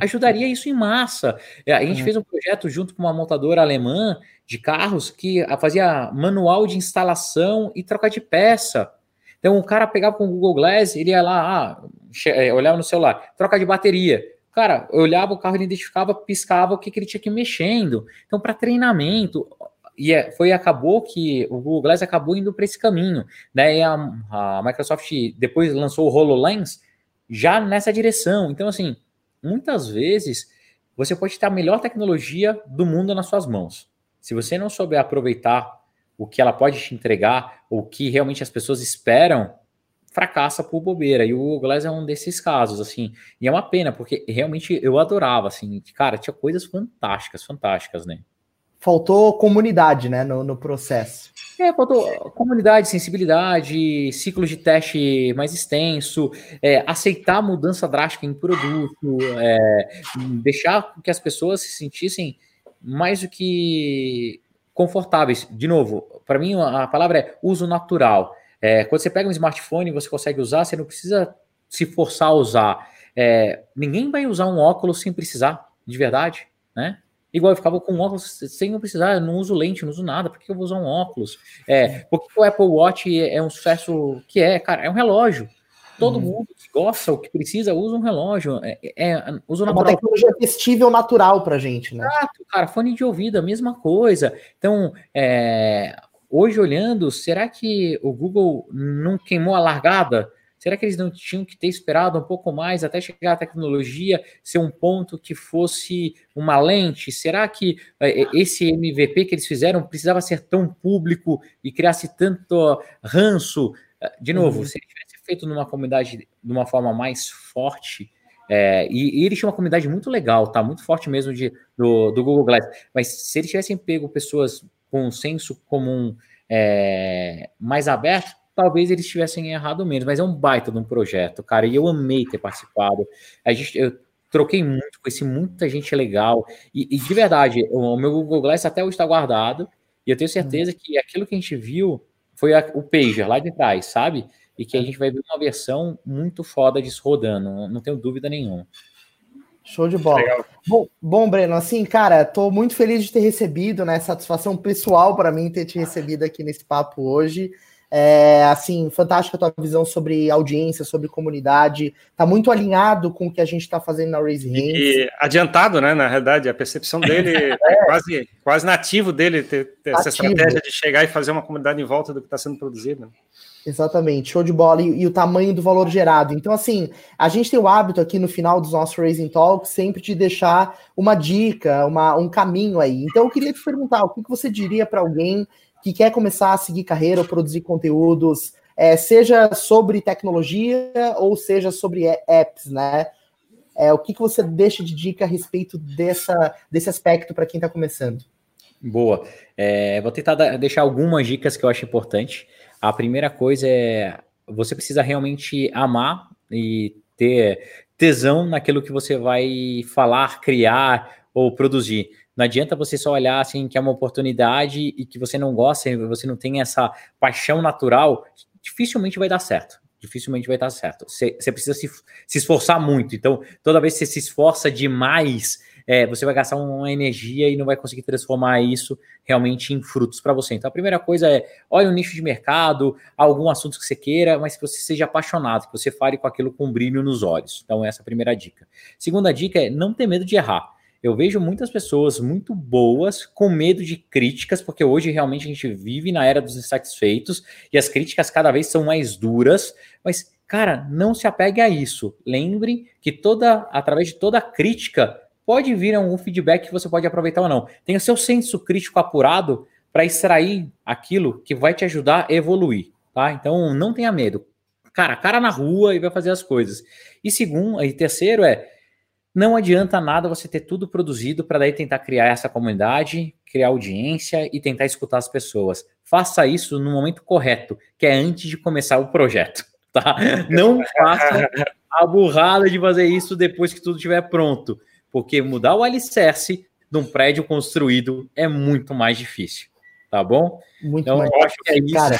ajudaria isso em massa. É, a gente uhum. fez um projeto junto com uma montadora alemã de carros que fazia manual de instalação e troca de peça. Então o cara pegava com o Google Glass, ele ia lá, ah, é, olhava no celular, troca de bateria. Cara, eu olhava o carro, ele identificava, piscava o que, que ele tinha que ir mexendo. Então, para treinamento, e é, foi acabou que o Google Glass acabou indo para esse caminho. Né? a, a, Microsoft depois lançou o HoloLens já nessa direção. Então, assim, muitas vezes você pode ter a melhor tecnologia do mundo nas suas mãos. Se você não souber aproveitar o que ela pode te entregar, o que realmente as pessoas esperam, fracassa por bobeira. E o Glass é um desses casos, assim. E é uma pena, porque realmente eu adorava, assim. Cara, tinha coisas fantásticas, fantásticas, né? Faltou comunidade, né, no, no processo. É, faltou comunidade, sensibilidade, ciclo de teste mais extenso, é, aceitar mudança drástica em produto, é, deixar que as pessoas se sentissem mais do que confortáveis. De novo, para mim a palavra é uso natural. É, quando você pega um smartphone, você consegue usar, você não precisa se forçar a usar. É, ninguém vai usar um óculos sem precisar, de verdade, né? Igual eu ficava com óculos sem não precisar, eu não uso lente, não uso nada, por que eu vou usar um óculos? É, por que o Apple Watch é um sucesso que é, cara, é um relógio. Todo uhum. mundo que gosta, o que precisa, usa um relógio. É, é, é usa é uma tecnologia vestível natural pra gente, né? Exato, cara, fone de ouvido, a mesma coisa. Então, é, hoje olhando, será que o Google não queimou a largada? Será que eles não tinham que ter esperado um pouco mais até chegar a tecnologia ser um ponto que fosse uma lente? Será que é, esse MVP que eles fizeram precisava ser tão público e criasse tanto ranço? De novo, uhum. se ele tivesse feito numa comunidade de uma forma mais forte. É, e, e, ele tinha uma comunidade muito legal, tá? Muito forte mesmo de, do, do Google Glass. Mas se eles tivessem pego pessoas com um senso comum é, mais aberto, talvez eles tivessem errado menos. Mas é um baita de um projeto, cara. E eu amei ter participado. A gente, eu troquei muito, conheci muita gente legal. E, e de verdade, o, meu Google Glass até hoje está guardado. E eu tenho certeza uhum. que aquilo que a gente viu foi a, o pager lá de trás, sabe? e que a gente vai ver uma versão muito foda disso rodando, não tenho dúvida nenhuma. Show de bola. Bom, bom, Breno, assim, cara, tô muito feliz de ter recebido, né? Satisfação pessoal para mim ter te recebido aqui nesse papo hoje. É, assim, fantástica a tua visão sobre audiência, sobre comunidade. Tá muito alinhado com o que a gente está fazendo na Raise Hands. E adiantado, né? Na realidade, a percepção dele é, é quase, quase nativo dele ter, ter essa estratégia de chegar e fazer uma comunidade em volta do que está sendo produzido. Exatamente, show de bola. E, e, o tamanho do valor gerado. Então, assim, a gente tem o hábito aqui no final dos nossos Raising Talks sempre de deixar uma dica, uma, um caminho aí. Então, eu queria te perguntar: o que, que você diria para alguém que quer começar a seguir carreira ou produzir conteúdos, é, seja sobre tecnologia ou seja sobre apps, né? É, o que, que você deixa de dica a respeito dessa, desse aspecto para quem está começando? Boa. É, vou tentar deixar algumas dicas que eu acho importante. A primeira coisa é você precisa realmente amar e ter tesão naquilo que você vai falar, criar ou produzir. Não adianta você só olhar assim que é uma oportunidade e que você não gosta, você não tem essa paixão natural, dificilmente vai dar certo. Dificilmente vai dar certo. Você, precisa se, se esforçar muito. Então, toda vez que você se esforça demais, é, você vai gastar uma energia e não vai conseguir transformar isso realmente em frutos para você. Então, a primeira coisa é olhe um nicho de mercado, algum assunto que você queira, mas que você seja apaixonado, que você fale com aquilo com brilho nos olhos. Então, essa é a primeira dica. Segunda dica é não ter medo de errar. Eu vejo muitas pessoas muito boas com medo de críticas, porque hoje realmente a gente vive na era dos insatisfeitos e as críticas cada vez são mais duras, mas cara, não se apegue a isso. Lembre que toda através de toda crítica pode vir um feedback que você pode aproveitar ou não. Tenha seu senso crítico apurado para extrair aquilo que vai te ajudar a evoluir, tá? Então não tenha medo. Cara, cara na rua e vai fazer as coisas. E segundo, e terceiro é não adianta nada você ter tudo produzido para daí tentar criar essa comunidade, criar audiência e tentar escutar as pessoas. Faça isso no momento correto, que é antes de começar o projeto, tá? Não faça a burrada de fazer isso depois que tudo estiver pronto porque mudar o alicerce de um prédio construído é muito mais difícil, tá bom? Muito então, mais eu acho que é isso. Cara,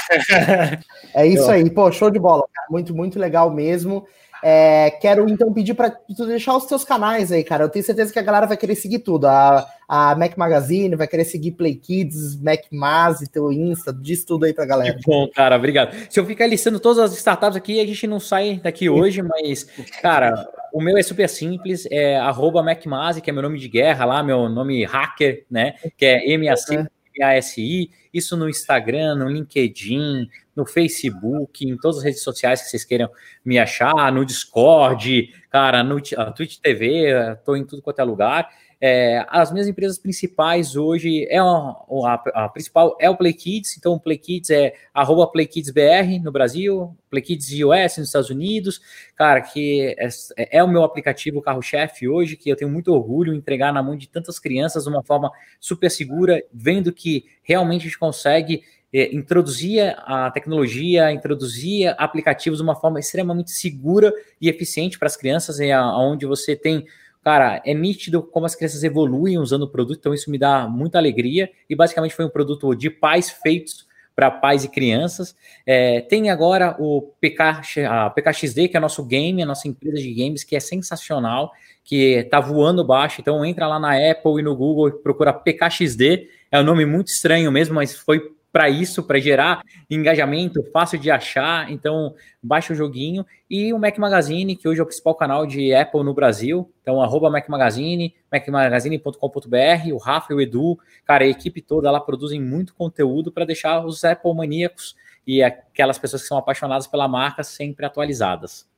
é isso aí, pô, show de bola, cara. muito, muito legal mesmo. É, quero então pedir para tu deixar os teus canais aí, cara. Eu tenho certeza que a galera vai querer seguir tudo. A, a Mac Magazine vai querer seguir Play Kids, Mac Maz, teu Insta, diz tudo aí pra galera. Que bom, cara, obrigado. Se eu ficar listando todas as startups aqui, a gente não sai daqui hoje, mas, cara, o meu é super simples, é arroba MacMazi, que é meu nome de guerra lá, meu nome hacker, né? Que é M-A-C. ASI, isso no Instagram, no LinkedIn, no Facebook, em todas as redes sociais que vocês queiram me achar, no Discord, cara, no Twitch TV, estou em tudo quanto é lugar. É, as minhas empresas principais hoje é a, a, a, principal é o Play Kids, então o Play Kids é arroba Play Kids BR no Brasil, Play Kids US nos Estados Unidos, cara, que é, é o meu aplicativo carro-chefe hoje, que eu tenho muito orgulho em entregar na mão de tantas crianças de uma forma super segura, vendo que realmente a gente consegue é, introduzir a tecnologia, introduzir aplicativos de uma forma extremamente segura e eficiente para as crianças, e onde você tem Cara, é nítido como as crianças evoluem usando o produto, então isso me dá muita alegria. E basicamente foi um produto de pais feitos para pais e crianças. É, tem agora o PK, a PKXD, que é nosso game, a nossa empresa de games, que é sensacional, que está voando baixo. Então entra lá na Apple e no Google e procura PKXD. É um nome muito estranho mesmo, mas foi para isso, para gerar engajamento, fácil de achar. Então, baixa o joguinho. E o Mac Magazine, que hoje é o principal canal de Apple no Brasil. Então, arroba Mac Magazine, macmagazine.com.br, o Rafa e o Edu, cara, a equipe toda lá produzem muito conteúdo para deixar os Apple maníacos e aquelas pessoas que são apaixonadas pela marca sempre atualizadas.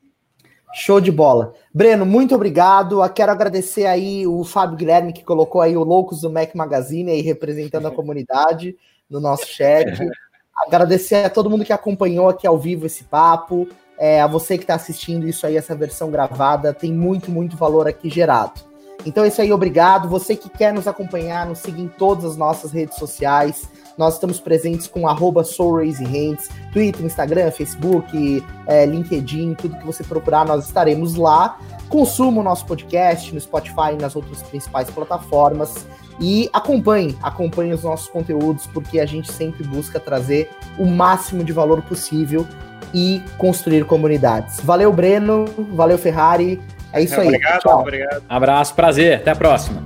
Show de bola. Breno, muito obrigado. Eu quero agradecer aí o Fábio Guilherme, que colocou aí o Loucos do Mac Magazine aí representando a comunidade no nosso chat. Agradecer a todo mundo que acompanhou aqui ao vivo esse papo. É, a você que está assistindo isso aí, essa versão gravada, tem muito, muito valor aqui gerado. Então é isso aí, obrigado. Você que quer nos acompanhar, nos siga em todas as nossas redes sociais. Nós estamos presentes com arroba Hands, Twitter, Instagram, Facebook, é, LinkedIn, tudo que você procurar, nós estaremos lá. Consuma o nosso podcast no Spotify e nas outras principais plataformas. E acompanhe, acompanhe os nossos conteúdos, porque a gente sempre busca trazer o máximo de valor possível e construir comunidades. Valeu, Breno, valeu, Ferrari. É isso é, aí. Obrigado, Tchau. obrigado. Abraço, prazer, até a próxima.